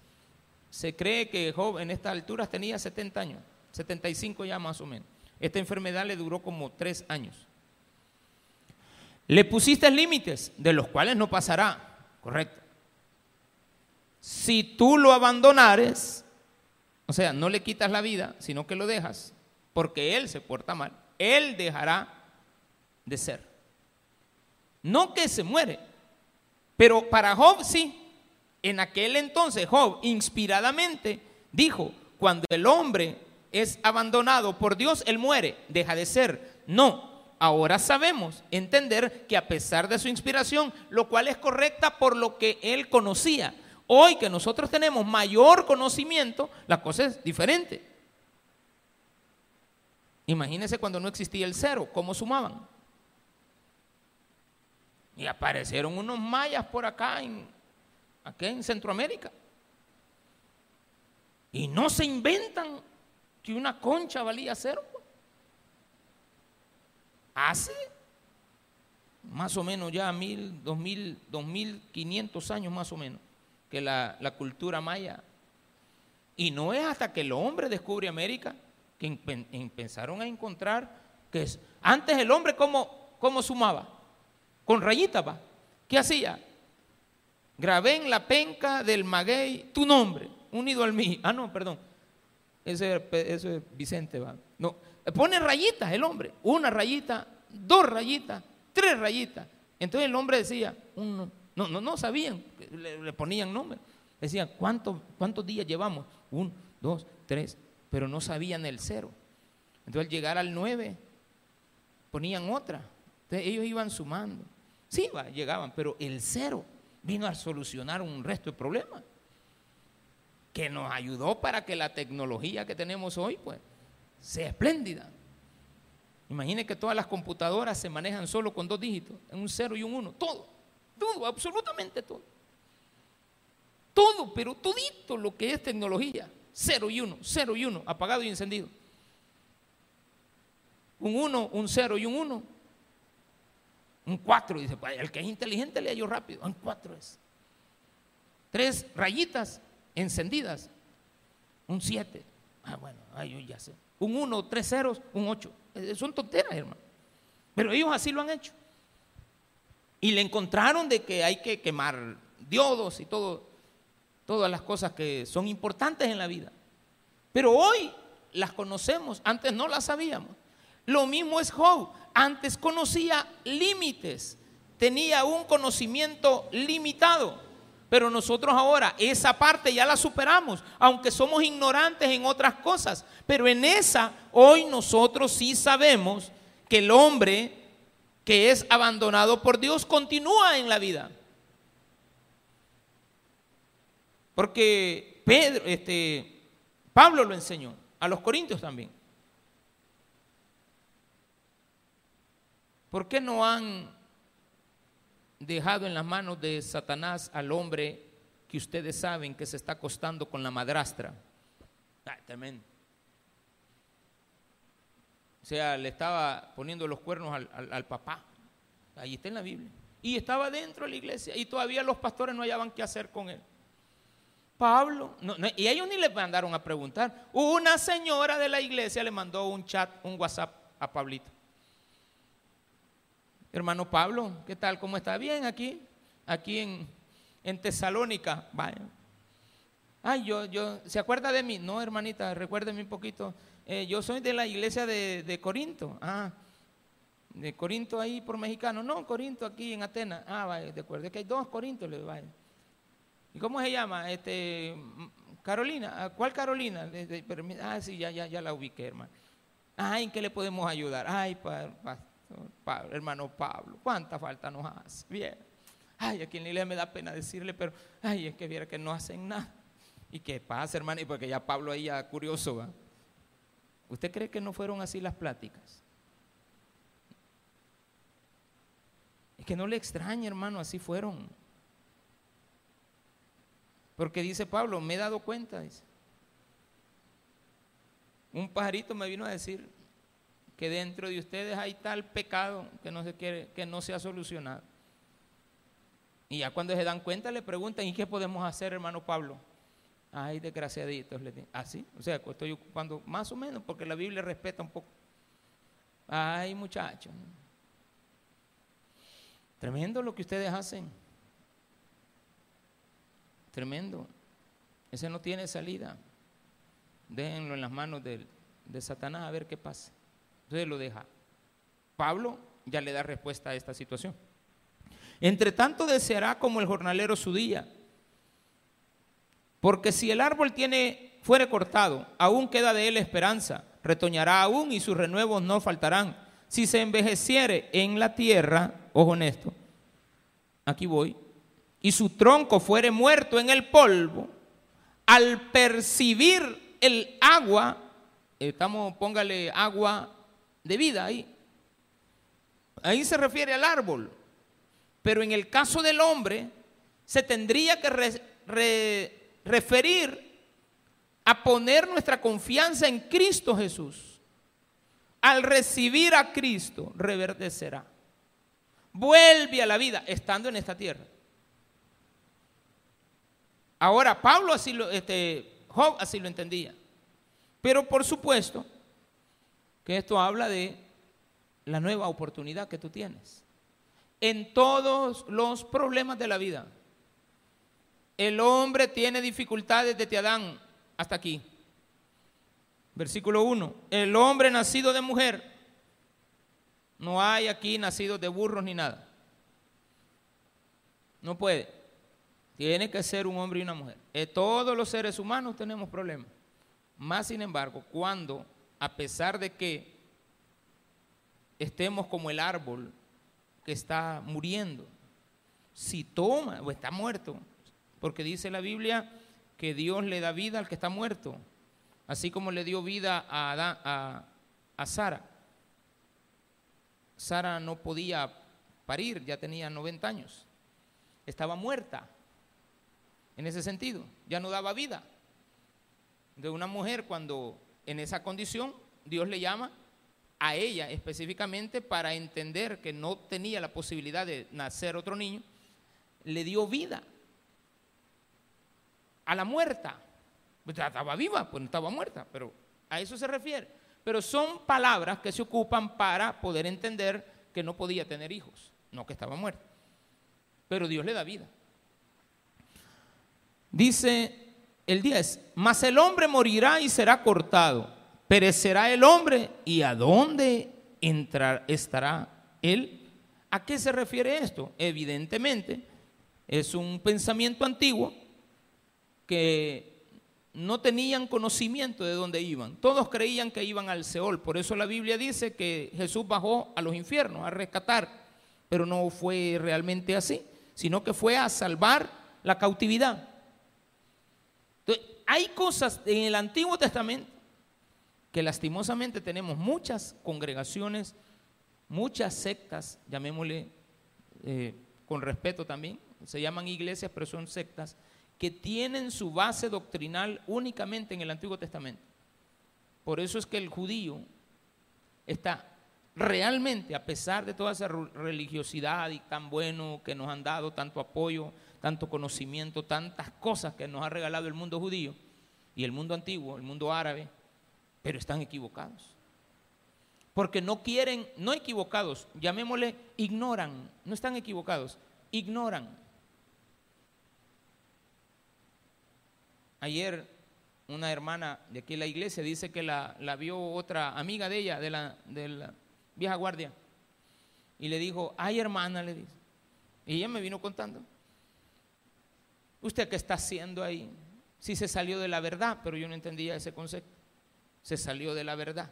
Se cree que Job en estas alturas tenía 70 años, 75 ya más o menos. Esta enfermedad le duró como tres años. Le pusiste límites, de los cuales no pasará, correcto. Si tú lo abandonares, o sea, no le quitas la vida, sino que lo dejas, porque Él se porta mal. Él dejará de ser. No que se muere, pero para Job sí. En aquel entonces Job inspiradamente dijo, cuando el hombre es abandonado por Dios, él muere, deja de ser. No, ahora sabemos entender que a pesar de su inspiración, lo cual es correcta por lo que él conocía, Hoy que nosotros tenemos mayor conocimiento, la cosa es diferente. Imagínense cuando no existía el cero, ¿cómo sumaban? Y aparecieron unos mayas por acá en, aquí en Centroamérica. Y no se inventan que una concha valía cero. Hace más o menos ya mil, dos mil, dos mil quinientos años más o menos que la, cultura maya. Y no es hasta que el hombre descubre América que empezaron a encontrar ¿Qué es? Antes el hombre, ¿cómo, cómo sumaba? Con rayitas, va. ¿Qué hacía? Grabé en la penca del maguey tu nombre, unido al mío. Ah, no, perdón. Ese, eso es Vicente, va. No, pone rayitas el hombre. Una rayita, dos rayitas, tres rayitas. Entonces el hombre decía, uno, no, no, no sabían, le, ponían nombre. Decían, ¿cuántos, ¿cuántos días llevamos? Uno, dos, tres, pero no sabían el cero. Entonces al llegar al nueve, ponían otra. Entonces ellos iban sumando. Sí, llegaban, pero el cero vino a solucionar un resto de problemas. Que nos ayudó para que la tecnología que tenemos hoy, pues, sea espléndida. Imagine que todas las computadoras se manejan solo con dos dígitos, un cero y un uno, todo, todo, absolutamente todo. Todo, pero todito lo que es tecnología, cero y uno, cero y uno, apagado y encendido. Un uno, un cero y un uno. Un cuatro, dice, pues, el que es inteligente le yo rápido, un cuatro es. Tres rayitas encendidas, un siete. Ah, bueno, yo ya sé. Un uno, tres ceros, un ocho. Eh, son tonteras, hermano. Pero ellos así lo han hecho. Y le encontraron de que hay que quemar diodos y todo, todas las cosas que son importantes en la vida. Pero hoy las conocemos, antes no las sabíamos. Lo mismo es Job. Antes conocía límites, tenía un conocimiento limitado. Pero nosotros ahora esa parte ya la superamos, aunque somos ignorantes en otras cosas. Pero en esa hoy nosotros sí sabemos que el hombre que es abandonado por Dios continúa en la vida. Porque Pedro, este, Pablo lo enseñó, a los corintios también. ¿Por qué no han dejado en las manos de Satanás al hombre que ustedes saben que se está acostando con la madrastra. Ah, o sea, le estaba poniendo los cuernos al, papá. Ahí está en la Biblia. Y estaba dentro de la iglesia y todavía los pastores no hallaban qué hacer con él. Pablo, y ellos ni le mandaron a preguntar. Una señora de la iglesia le mandó un chat, un WhatsApp a Pablito. Hermano Pablo, ¿qué tal? ¿Cómo está? Bien aquí, aquí en, Tesalónica. Vaya. Ay, yo, yo, ¿se acuerda de mí? No, hermanita, recuérdeme un poquito. Eh, yo soy de la iglesia de, Corinto. Ah, de Corinto ahí por mexicano. No, Corinto aquí en Atenas. Ah, vaya, de acuerdo. Es que hay dos Corintos, vaya. ¿Y cómo se llama? Este, Carolina. ¿Cuál Carolina? Ah, sí, ya, ya, ya la ubiqué, hermano. Ay, ¿en qué le podemos ayudar? Ay, para hermano Pablo, ¿cuánta falta nos hace? Bien. Ay, aquí en la iglesia me da pena decirle, pero, ay, es que viera que no hacen nada. ¿Y qué pasa, hermano? Y porque ya Pablo ahí ya curioso, ¿va? ¿Usted cree que no fueron así las pláticas? Es que no le extraña, hermano, así fueron. Porque dice Pablo, me he dado cuenta, dice. Un pajarito me vino a decir, que dentro de ustedes hay tal pecado que no se quiere, que no se ha solucionado. Y ya cuando se dan cuenta le preguntan, ¿y qué podemos hacer, hermano Pablo? Ay, desgraciaditos, le digo. Ah, sí, o sea, estoy ocupando más o menos porque la Biblia respeta un poco. Ay, muchachos. Tremendo lo que ustedes hacen. Tremendo. Ese no tiene salida. Déjenlo en las manos de, de Satanás a ver qué pasa. Entonces lo deja. Pablo ya le da respuesta a esta situación. Entre tanto deseará como el jornalero su día. Porque si el árbol tiene, fuere cortado, aún queda de él esperanza, retoñará aún y sus renuevos no faltarán. Si se envejeciere en la tierra, ojo en esto, aquí voy, y su tronco fuere muerto en el polvo, al percibir el agua, estamos, póngale agua de vida ahí. Ahí se refiere al árbol. Pero en el caso del hombre, se tendría que referir a poner nuestra confianza en Cristo Jesús. Al recibir a Cristo, reverdecerá. Vuelve a la vida estando en esta tierra. Ahora, Pablo así lo, este, Job así lo entendía. Pero por supuesto, que esto habla de la nueva oportunidad que tú tienes. En todos los problemas de la vida. El hombre tiene dificultades desde Adán hasta aquí. Versículo 1. El hombre nacido de mujer. No hay aquí nacidos de burros ni nada. No puede. Tiene que ser un hombre y una mujer. Eh, todos los seres humanos tenemos problemas. Más sin embargo, cuando, a pesar de que estemos como el árbol que está muriendo, si toma o está muerto, porque dice la Biblia que Dios le da vida al que está muerto, así como le dio vida a, Sara. Sara no podía parir, ya tenía 90 años, estaba muerta en ese sentido, ya no daba vida. De una mujer cuando en esa condición Dios le llama a ella específicamente para entender que no tenía la posibilidad de nacer otro niño, le dio vida a la muerta. Pues estaba viva, pues no estaba muerta, pero a eso se refiere. Pero son palabras que se ocupan para poder entender que no podía tener hijos, no que estaba muerta. Pero Dios le da vida. Dice el 10, mas el hombre morirá y será cortado, perecerá el hombre y a dónde entrar, estará él. ¿A qué se refiere esto? Evidentemente es un pensamiento antiguo que no tenían conocimiento de dónde iban. Todos creían que iban al Seol. Por eso la Biblia dice que Jesús bajó a los infiernos a rescatar. Pero no fue realmente así, sino que fue a salvar la cautividad hay cosas en el Antiguo Testamento que lastimosamente tenemos muchas congregaciones, muchas sectas, llamémosle eh, con respeto también, se llaman iglesias, pero son sectas, que tienen su base doctrinal únicamente en el Antiguo Testamento. Por eso es que el judío está realmente, a pesar de toda esa religiosidad y tan bueno que nos han dado, tanto apoyo, tanto conocimiento, tantas cosas que nos ha regalado el mundo judío y el mundo antiguo, el mundo árabe, pero están equivocados. Porque no quieren, no equivocados, llamémosle, ignoran, no están equivocados, ignoran. Ayer una hermana de aquí en la iglesia dice que la, vio otra amiga de ella, de la, de la vieja guardia, y le dijo, ay hermana, le dice. Y ella me vino contando ¿Usted qué está haciendo ahí? Si se salió de la verdad, pero yo no entendía ese concepto. Se salió de la verdad.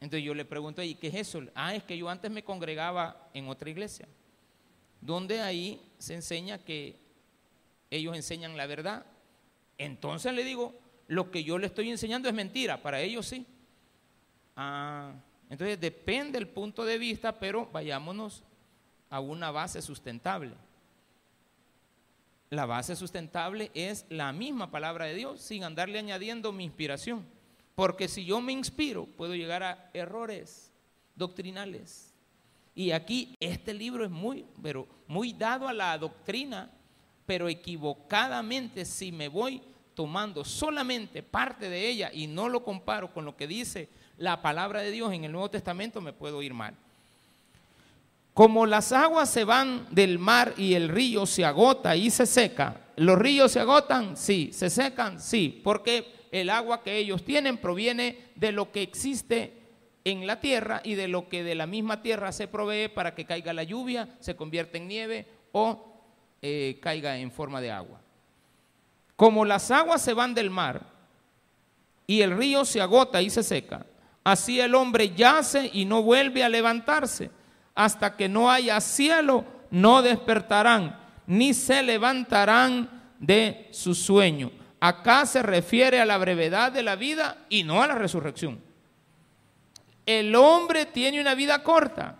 Entonces yo le pregunto, ¿y qué es eso? Ah, es que yo antes me congregaba en otra iglesia, donde ahí se enseña que ellos enseñan la verdad. Entonces le digo, lo que yo le estoy enseñando es mentira, para ellos sí. Ah, entonces depende del punto de vista, pero vayámonos a una base sustentable. La base sustentable es la misma palabra de Dios sin andarle añadiendo mi inspiración. Porque si yo me inspiro, puedo llegar a errores doctrinales. Y aquí este libro es muy, pero muy dado a la doctrina, pero equivocadamente si me voy tomando solamente parte de ella y no lo comparo con lo que dice la palabra de Dios en el Nuevo Testamento, me puedo ir mal. Como las aguas se van del mar y el río se agota y se seca, ¿los ríos se agotan? Sí, se secan, sí, porque el agua que ellos tienen proviene de lo que existe en la tierra y de lo que de la misma tierra se provee para que caiga la lluvia, se convierta en nieve o eh, caiga en forma de agua. Como las aguas se van del mar y el río se agota y se seca, así el hombre yace y no vuelve a levantarse hasta que no haya cielo, no despertarán, ni se levantarán de su sueño. Acá se refiere a la brevedad de la vida y no a la resurrección. El hombre tiene una vida corta,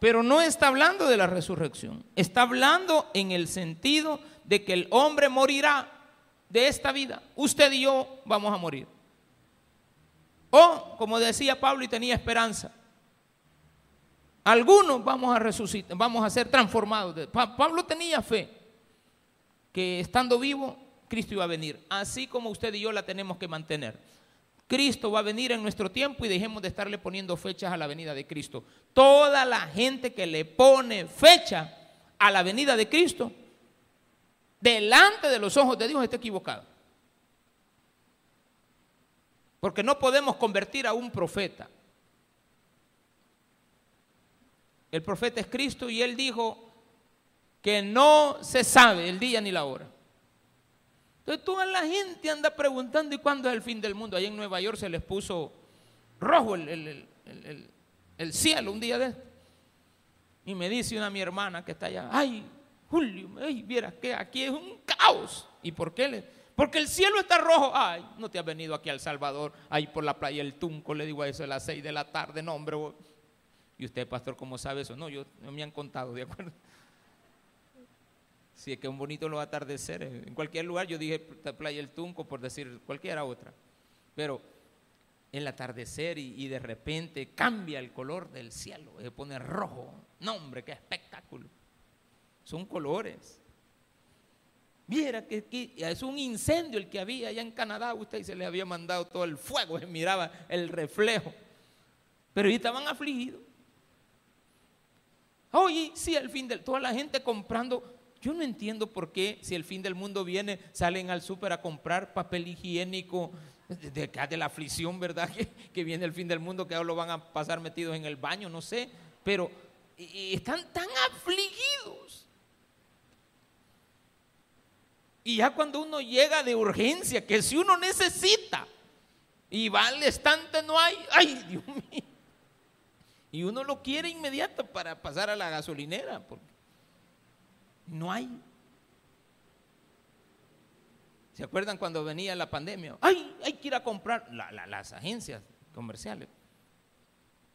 pero no está hablando de la resurrección. Está hablando en el sentido de que el hombre morirá de esta vida. Usted y yo vamos a morir. O, como decía Pablo y tenía esperanza, algunos vamos a resucitar, vamos a ser transformados. Pablo tenía fe que estando vivo, Cristo iba a venir, así como usted y yo la tenemos que mantener. Cristo va a venir en nuestro tiempo y dejemos de estarle poniendo fechas a la venida de Cristo. Toda la gente que le pone fecha a la venida de Cristo, delante de los ojos de Dios está equivocado. Porque no podemos convertir a un profeta. El profeta es Cristo y él dijo que no se sabe el día ni la hora. Entonces toda la gente anda preguntando, ¿y cuándo es el fin del mundo? Allá en Nueva York se les puso rojo el, cielo un día de este. Y me dice una mi hermana que está allá, ay, Julio, ay, vieras que aquí es un caos. ¿Y por qué? Le? Porque el cielo está rojo. Ay, no te has venido aquí al Salvador, ahí por la playa El Tunco, le digo a eso a las seis de la tarde, no hombre. Y usted, pastor, ¿cómo sabe eso? No, yo no me han contado, ¿de acuerdo? Si es que un bonito los atardeceres. En cualquier lugar, yo dije Playa El Tunco por decir cualquiera otra. Pero el atardecer y, de repente cambia el color del cielo, se pone rojo. No, hombre, qué espectáculo. Son colores. Viera que, es un incendio el que había allá en Canadá, usted se le había mandado todo el fuego, se miraba el reflejo. Pero ahí estaban afligidos. Oye, sí, al fin del toda la gente comprando yo no entiendo por qué, si el fin del mundo viene, salen al súper a comprar papel higiénico de, de, la aflicción, ¿verdad? Que, viene el fin del mundo, que ahora lo van a pasar metidos en el baño, no sé. Pero están tan afligidos. Y ya cuando uno llega de urgencia, que si uno necesita y va al estante no hay, ay Dios mío. Y uno lo quiere inmediato para pasar a la gasolinera. Porque no hay. ¿Se acuerdan cuando venía la pandemia? ¡Ay! Hay que ir a comprar. las agencias comerciales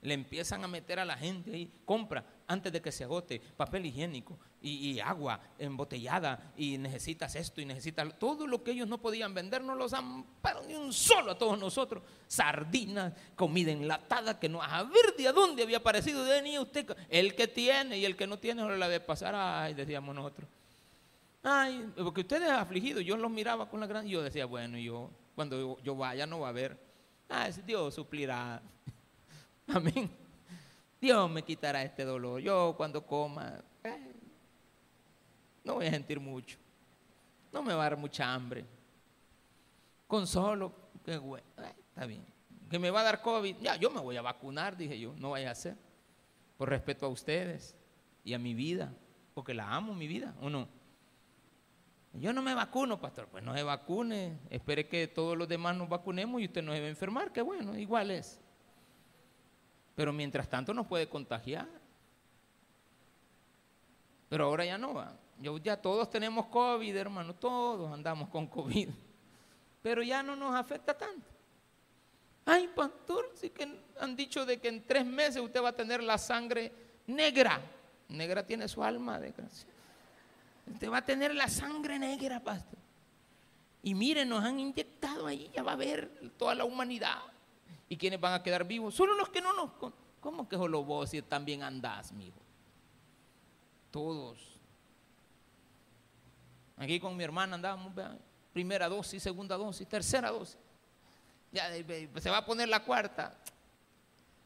le empiezan a meter a la gente ahí, compra antes de que se agote papel higiénico y, agua embotellada y necesitas esto y necesitas todo lo que ellos no podían vender, no los para ni un solo a todos nosotros. Sardinas, comida enlatada que no, a ver de dónde había aparecido, venía usted, el que tiene y el que no tiene, ahora la de pasar, ay, decíamos nosotros. Ay, porque ustedes afligidos, yo los miraba con la gran, yo decía, bueno, yo cuando yo, vaya no va a haber, ah, Dios suplirá. Amén. Dios me quitará este dolor. Yo cuando coma, no voy a sentir mucho. No me va a dar mucha hambre. Con solo, que bueno, eh, está bien. Que me va a dar COVID, ya, yo me voy a vacunar, dije yo, no vaya a ser. Por respeto a ustedes y a mi vida, porque la amo, mi vida, ¿o no? Yo no me vacuno, pastor. Pues no se vacune. Espere que todos los demás nos vacunemos y usted no se va a enfermar. Que bueno, igual es. Pero mientras tanto nos puede contagiar. Pero ahora ya no va. Ya todos tenemos COVID, hermano, todos andamos con COVID. Pero ya no nos afecta tanto. Ay, pastor, sí que han dicho de que en tres meses usted va a tener la sangre negra. Negra tiene su alma, de gracia. Usted va a tener la sangre negra, pastor. Y miren, nos han inyectado ahí, ya va a ver toda la humanidad. ¿Y quiénes van a quedar vivos? Solo los que no nos... ¿Cómo que solo vos también andás, mijo? Todos. Aquí con mi hermana andábamos, primera dosis, segunda dosis, tercera dosis. Ya se va a poner la cuarta.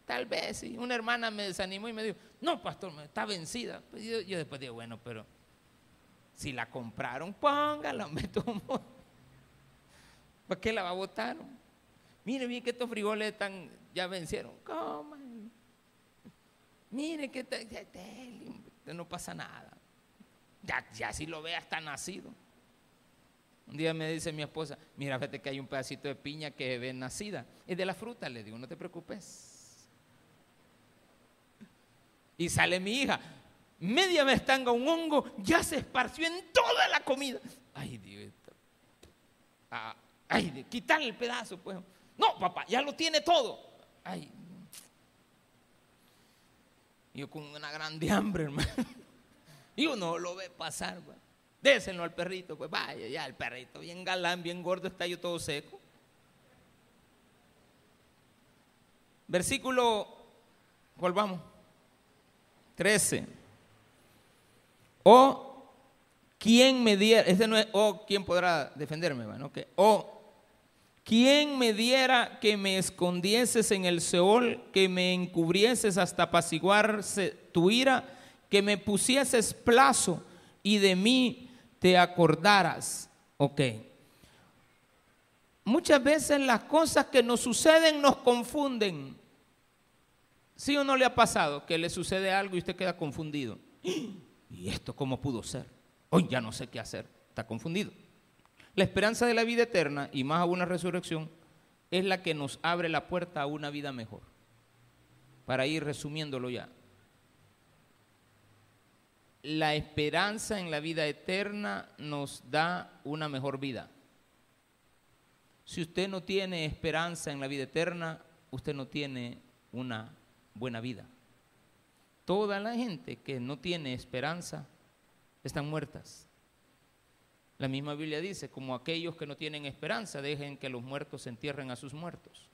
Tal vez, y una hermana me desanimó y me dijo, no, pastor, está vencida. Pues yo, después digo, bueno, pero si la compraron, póngala, me tomo. ¿Para qué la va a votar? Mire bien que estos frijoles están, ya vencieron. Coman. Mire que no pasa nada. Ya, ya si lo ve está nacido. Un día me dice mi esposa, mira, fíjate que hay un pedacito de piña que ve nacida. Es de la fruta, le digo, no te preocupes. Y sale mi hija, media vez tanga un hongo, ya se esparció en toda la comida. Ay, Dios. Ah, ay, quitarle el pedazo, pues. No, papá, ya lo tiene todo. Ay. Yo con una grande hambre, hermano. Y uno lo ve pasar, pues. Désenlo al perrito, pues vaya, ya el perrito, bien galán, bien gordo, está yo todo seco. Versículo, volvamos. 13. O, ¿quién me diera? Ese no es, o, ¿quién podrá defenderme? Bueno, o, ¿Quién me diera que me escondieses en el Seol, que me encubrieses hasta apaciguarse tu ira, que me pusieses plazo y de mí te acordaras? Ok. Muchas veces las cosas que nos suceden nos confunden. ¿Sí o no le ha pasado que le sucede algo y usted queda confundido? ¿Y esto cómo pudo ser? Hoy ya no sé qué hacer. Está confundido. La esperanza de la vida eterna y más a una resurrección es la que nos abre la puerta a una vida mejor. Para ir resumiéndolo ya. La esperanza en la vida eterna nos da una mejor vida. Si usted no tiene esperanza en la vida eterna, usted no tiene una buena vida. Toda la gente que no tiene esperanza están muertas. La misma Biblia dice, como aquellos que no tienen esperanza, dejen que los muertos entierren a sus muertos.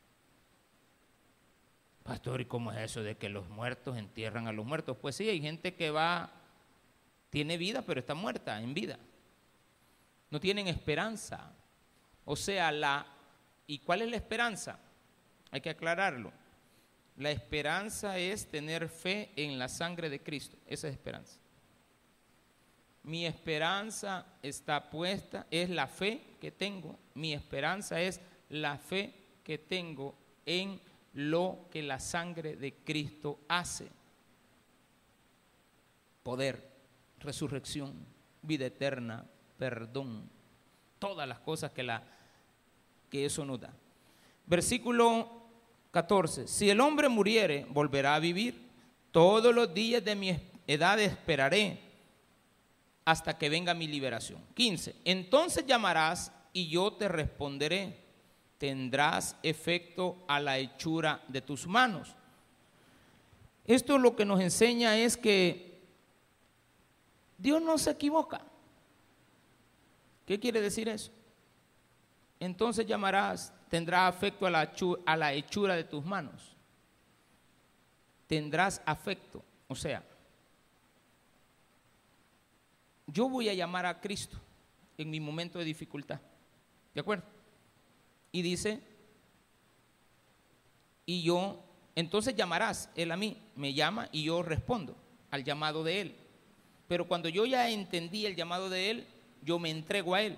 Pastor, ¿y cómo es eso de que los muertos entierran a los muertos? Pues sí, hay gente que va, tiene vida, pero está muerta en vida. No tienen esperanza. O sea, la... ¿Y cuál es la esperanza? Hay que aclararlo. La esperanza es tener fe en la sangre de Cristo. Esa es esperanza. Mi esperanza está puesta, es la fe que tengo. Mi esperanza es la fe que tengo en lo que la sangre de Cristo hace. Poder, resurrección, vida eterna, perdón, todas las cosas que, la, que eso nos da. Versículo 14. Si el hombre muriere, volverá a vivir. Todos los días de mi edad esperaré hasta que venga mi liberación. 15. Entonces llamarás y yo te responderé. Tendrás efecto a la hechura de tus manos. Esto lo que nos enseña es que Dios no se equivoca. ¿Qué quiere decir eso? Entonces llamarás, tendrás afecto a la, a la hechura de tus manos. Tendrás afecto, o sea, yo voy a llamar a Cristo en mi momento de dificultad. ¿De acuerdo? Y dice, y yo, entonces llamarás él a mí, me llama y yo respondo al llamado de él. Pero cuando yo ya entendí el llamado de él, yo me entrego a él.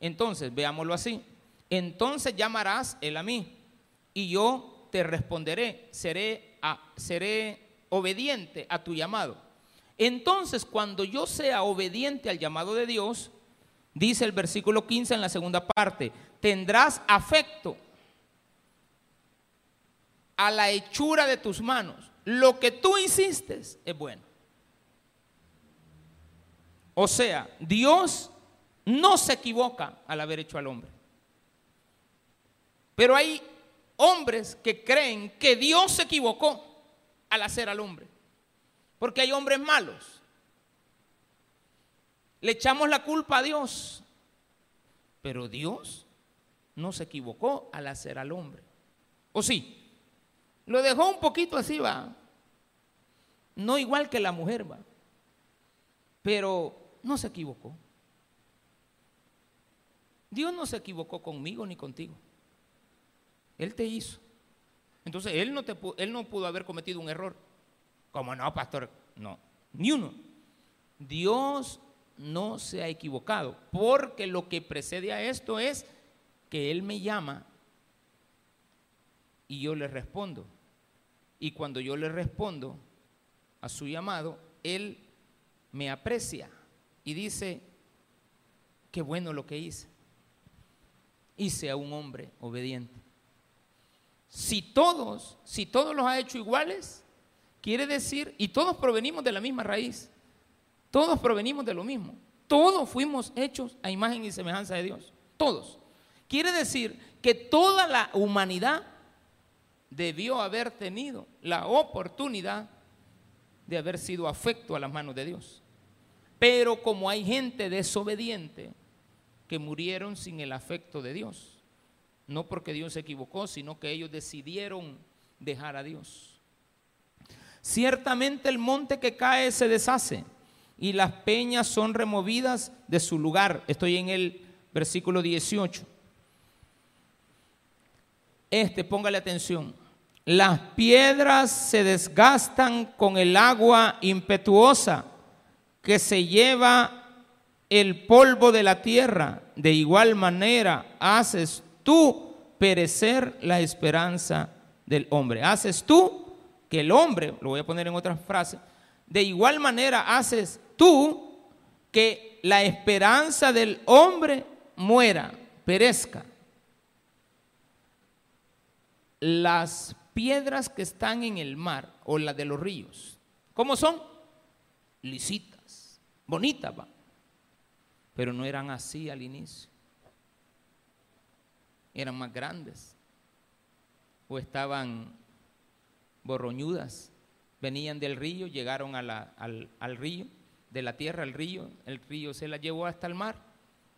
Entonces, veámoslo así. Entonces llamarás él a mí y yo te responderé, seré, seré obediente a tu llamado. Entonces, cuando yo sea obediente al llamado de Dios, dice el versículo 15 en la segunda parte, tendrás afecto a la hechura de tus manos. Lo que tú hiciste es bueno. O sea, Dios no se equivoca al haber hecho al hombre. Pero hay hombres que creen que Dios se equivocó al hacer al hombre. Porque hay hombres malos. Le echamos la culpa a Dios. Pero Dios no se equivocó al hacer al hombre. ¿O sí? Lo dejó un poquito así, va. No igual que la mujer, va. Pero no se equivocó. Dios no se equivocó conmigo ni contigo. Él te hizo. Entonces, él no, te, él no pudo haber cometido un error. Como no, pastor, no, ni uno. Dios no se ha equivocado, porque lo que precede a esto es que Él me llama y yo le respondo. Y cuando yo le respondo a su llamado, Él me aprecia y dice, qué bueno lo que hice. Hice a un hombre obediente. Si todos, si todos los ha hecho iguales, Quiere decir, y todos provenimos de la misma raíz, todos provenimos de lo mismo, todos fuimos hechos a imagen y semejanza de Dios, todos. Quiere decir que toda la humanidad debió haber tenido la oportunidad de haber sido afecto a las manos de Dios. Pero como hay gente desobediente que murieron sin el afecto de Dios, no porque Dios se equivocó, sino que ellos decidieron dejar a Dios. Ciertamente el monte que cae se deshace y las peñas son removidas de su lugar. Estoy en el versículo 18. Este, póngale atención. Las piedras se desgastan con el agua impetuosa que se lleva el polvo de la tierra. De igual manera haces tú perecer la esperanza del hombre. Haces tú que el hombre, lo voy a poner en otra frase, de igual manera haces tú que la esperanza del hombre muera, perezca. Las piedras que están en el mar o las de los ríos, ¿cómo son? Lisitas, bonitas, va. Pero no eran así al inicio. Eran más grandes. O estaban borroñudas. Venían del río, llegaron al, al río, de la tierra al río, el río se las llevó hasta el mar.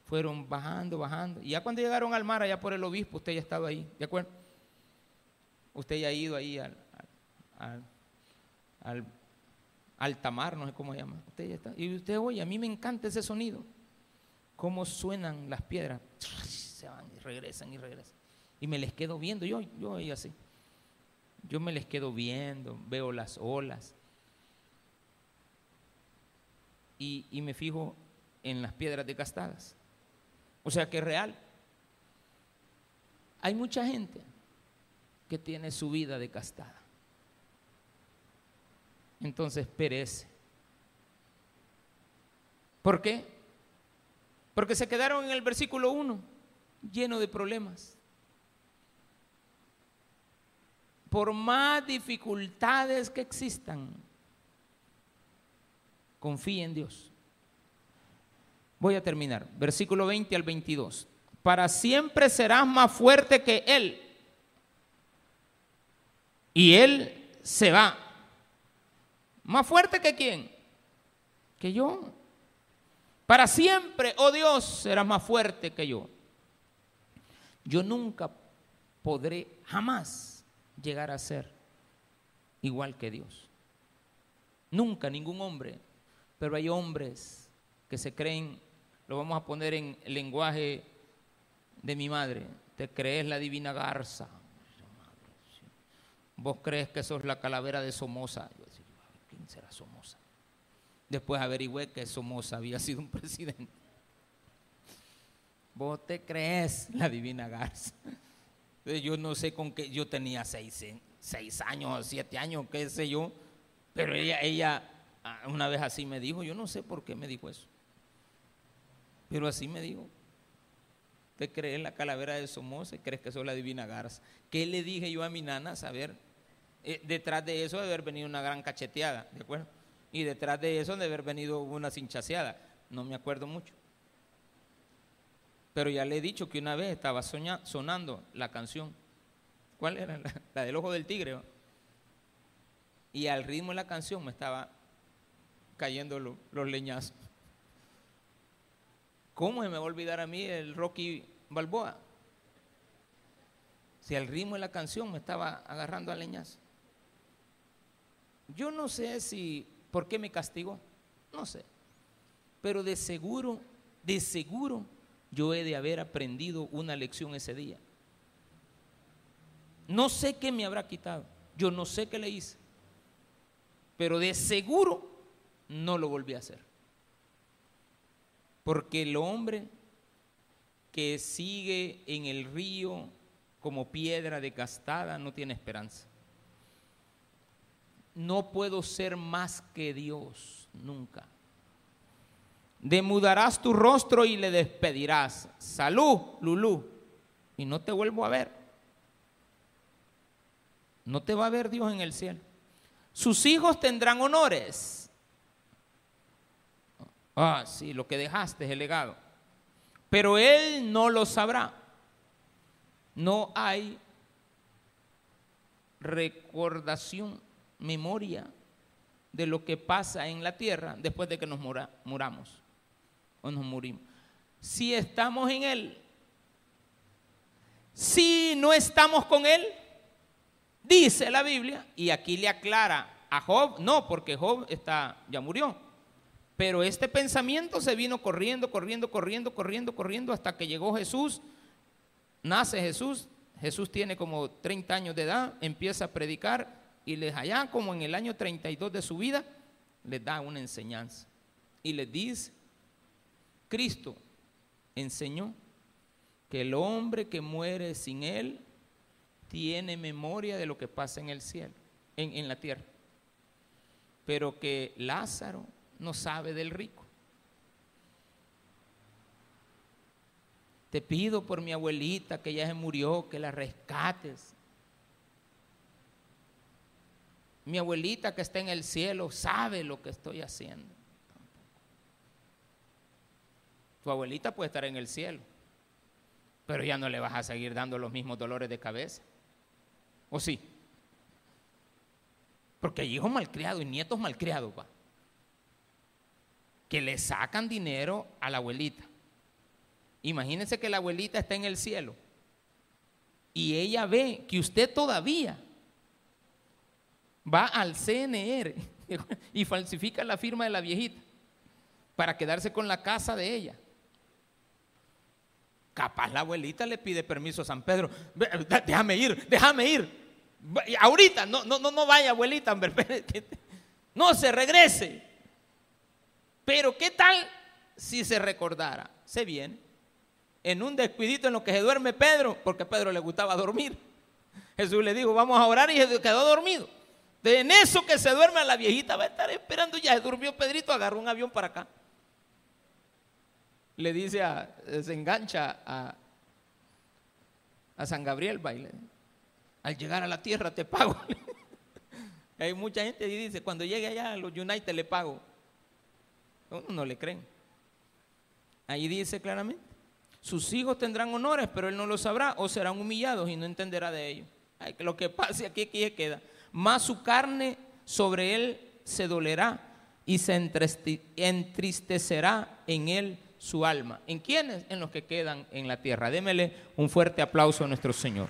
Fueron bajando, bajando. Y ya cuando llegaron al mar, allá por el obispo, usted ya estaba ahí, ¿de acuerdo? Usted ya ha ido ahí al, al altamar, no sé cómo se llama. Usted ya está. Y usted, oye, a mí me encanta ese sonido. Cómo suenan las piedras. Se van y regresan y regresan. Y me les quedo viendo, yo, yo así. Yo me les quedo viendo, veo las olas. Y, me fijo en las piedras desgastadas. O sea que es real. Hay mucha gente que tiene su vida decastada. Entonces perece. ¿Por qué? Porque se quedaron en el versículo 1 lleno de problemas. Por más dificultades que existan, confíe en Dios. Voy a terminar. Versículo 20 al 22. Para siempre serás más fuerte que Él y él se va. Más fuerte que quién? Que yo. Para siempre, oh Dios, serás más fuerte que yo. Yo nunca podré jamás llegar a ser igual que Dios. Nunca, ningún hombre. Pero hay hombres que se creen, lo vamos a poner en el lenguaje de mi madre, te crees la divina garza vos crees que sos la calavera de Somoza. Yo decía, ¿quién será Somoza? Después averigüé que Somoza había sido un presidente. Vos te crees la divina Garza. Yo no sé con qué, yo tenía seis, seis años, siete años, qué sé yo, pero ella, ella ah, una vez así me dijo, yo no sé por qué me dijo eso, pero así me dijo. ¿Te crees la calavera de Somoza? ¿Crees que sos la divina Garza? ¿Qué le dije yo a mi nana? A saber, eh, detrás de eso debe haber venido una gran cacheteada, ¿de acuerdo? Y detrás de eso debe haber venido una cinchaseada, no me acuerdo mucho. Pero ya le he dicho que una vez estaba sonando la canción. ¿Cuál era? La, del ojo del tigre. Y al ritmo de la canción me estaba cayendo los leñazos. ¿Cómo se me va a olvidar a mí el Rocky Balboa? Si al ritmo de la canción me estaba agarrando a leñazos. Yo no sé si, ¿por qué me castigó? No sé. Pero de seguro, de seguro, yo he de haber aprendido una lección ese día. No sé qué me habrá quitado. Yo no sé qué le hice. Pero de seguro no lo volví a hacer. Porque el hombre que sigue en el río como piedra desgastada no tiene esperanza no puedo ser más que Dios, nunca. Demudarás tu rostro y le despedirás. Salud, Lulú. Y no te vuelvo a ver. No te va a ver Dios en el cielo. Sus hijos tendrán honores. Ah, sí, lo que dejaste es el legado. Pero él no lo sabrá. No hay recordación memoria de lo que pasa en la tierra después de que nos muramos o nos murimos. Si estamos en Él, si no estamos con Él, dice la Biblia, y aquí le aclara a Job, no, porque Job está, ya murió, pero este pensamiento se vino corriendo, corriendo, corriendo, corriendo, corriendo hasta que llegó Jesús, nace Jesús, Jesús tiene como 30 años de edad, empieza a predicar y les allá como en el año 32 de su vida, les da una enseñanza. Y les dice, Cristo enseñó que el hombre que muere sin él tiene memoria de lo que pasa en el cielo, en, en la tierra. Pero que Lázaro no sabe del rico. Te pido por mi abuelita que ya se murió, que la rescates. Mi abuelita que está en el cielo sabe lo que estoy haciendo. Tu abuelita puede estar en el cielo, pero ya no le vas a seguir dando los mismos dolores de cabeza. ¿O sí? Porque hay hijos malcriados y nietos malcriados, va. Que le sacan dinero a la abuelita Imagínense que la abuelita está en el cielo y ella ve que usted todavía va al CNR y falsifica la firma de la viejita para quedarse con la casa de ella. Capaz la abuelita le pide permiso a San Pedro. Déjame ir, déjame ir. Ahorita, no, no, no, vaya abuelita, no se regrese. Pero ¿qué tal si se recordara? Se viene en un descuidito en lo que se duerme Pedro, porque Pedro le gustaba dormir. Jesús le dijo, vamos a orar y quedó dormido. De en eso que se duerme la viejita va a estar esperando ya. Se durmió Pedrito, agarró un avión para acá. Le dice a, se engancha a, a San Gabriel, baile. Al llegar a la tierra te pago. Hay mucha gente que dice, cuando llegue allá a los United le pago. No, no le creen. Ahí dice claramente. Sus hijos tendrán honores, pero él no lo sabrá, o serán humillados y no entenderá de ellos. lo que pase aquí, aquí queda. Más su carne sobre él se dolerá y se entristecerá en él su alma. ¿En quiénes? En los que quedan en la tierra. Démele un fuerte aplauso a nuestro Señor.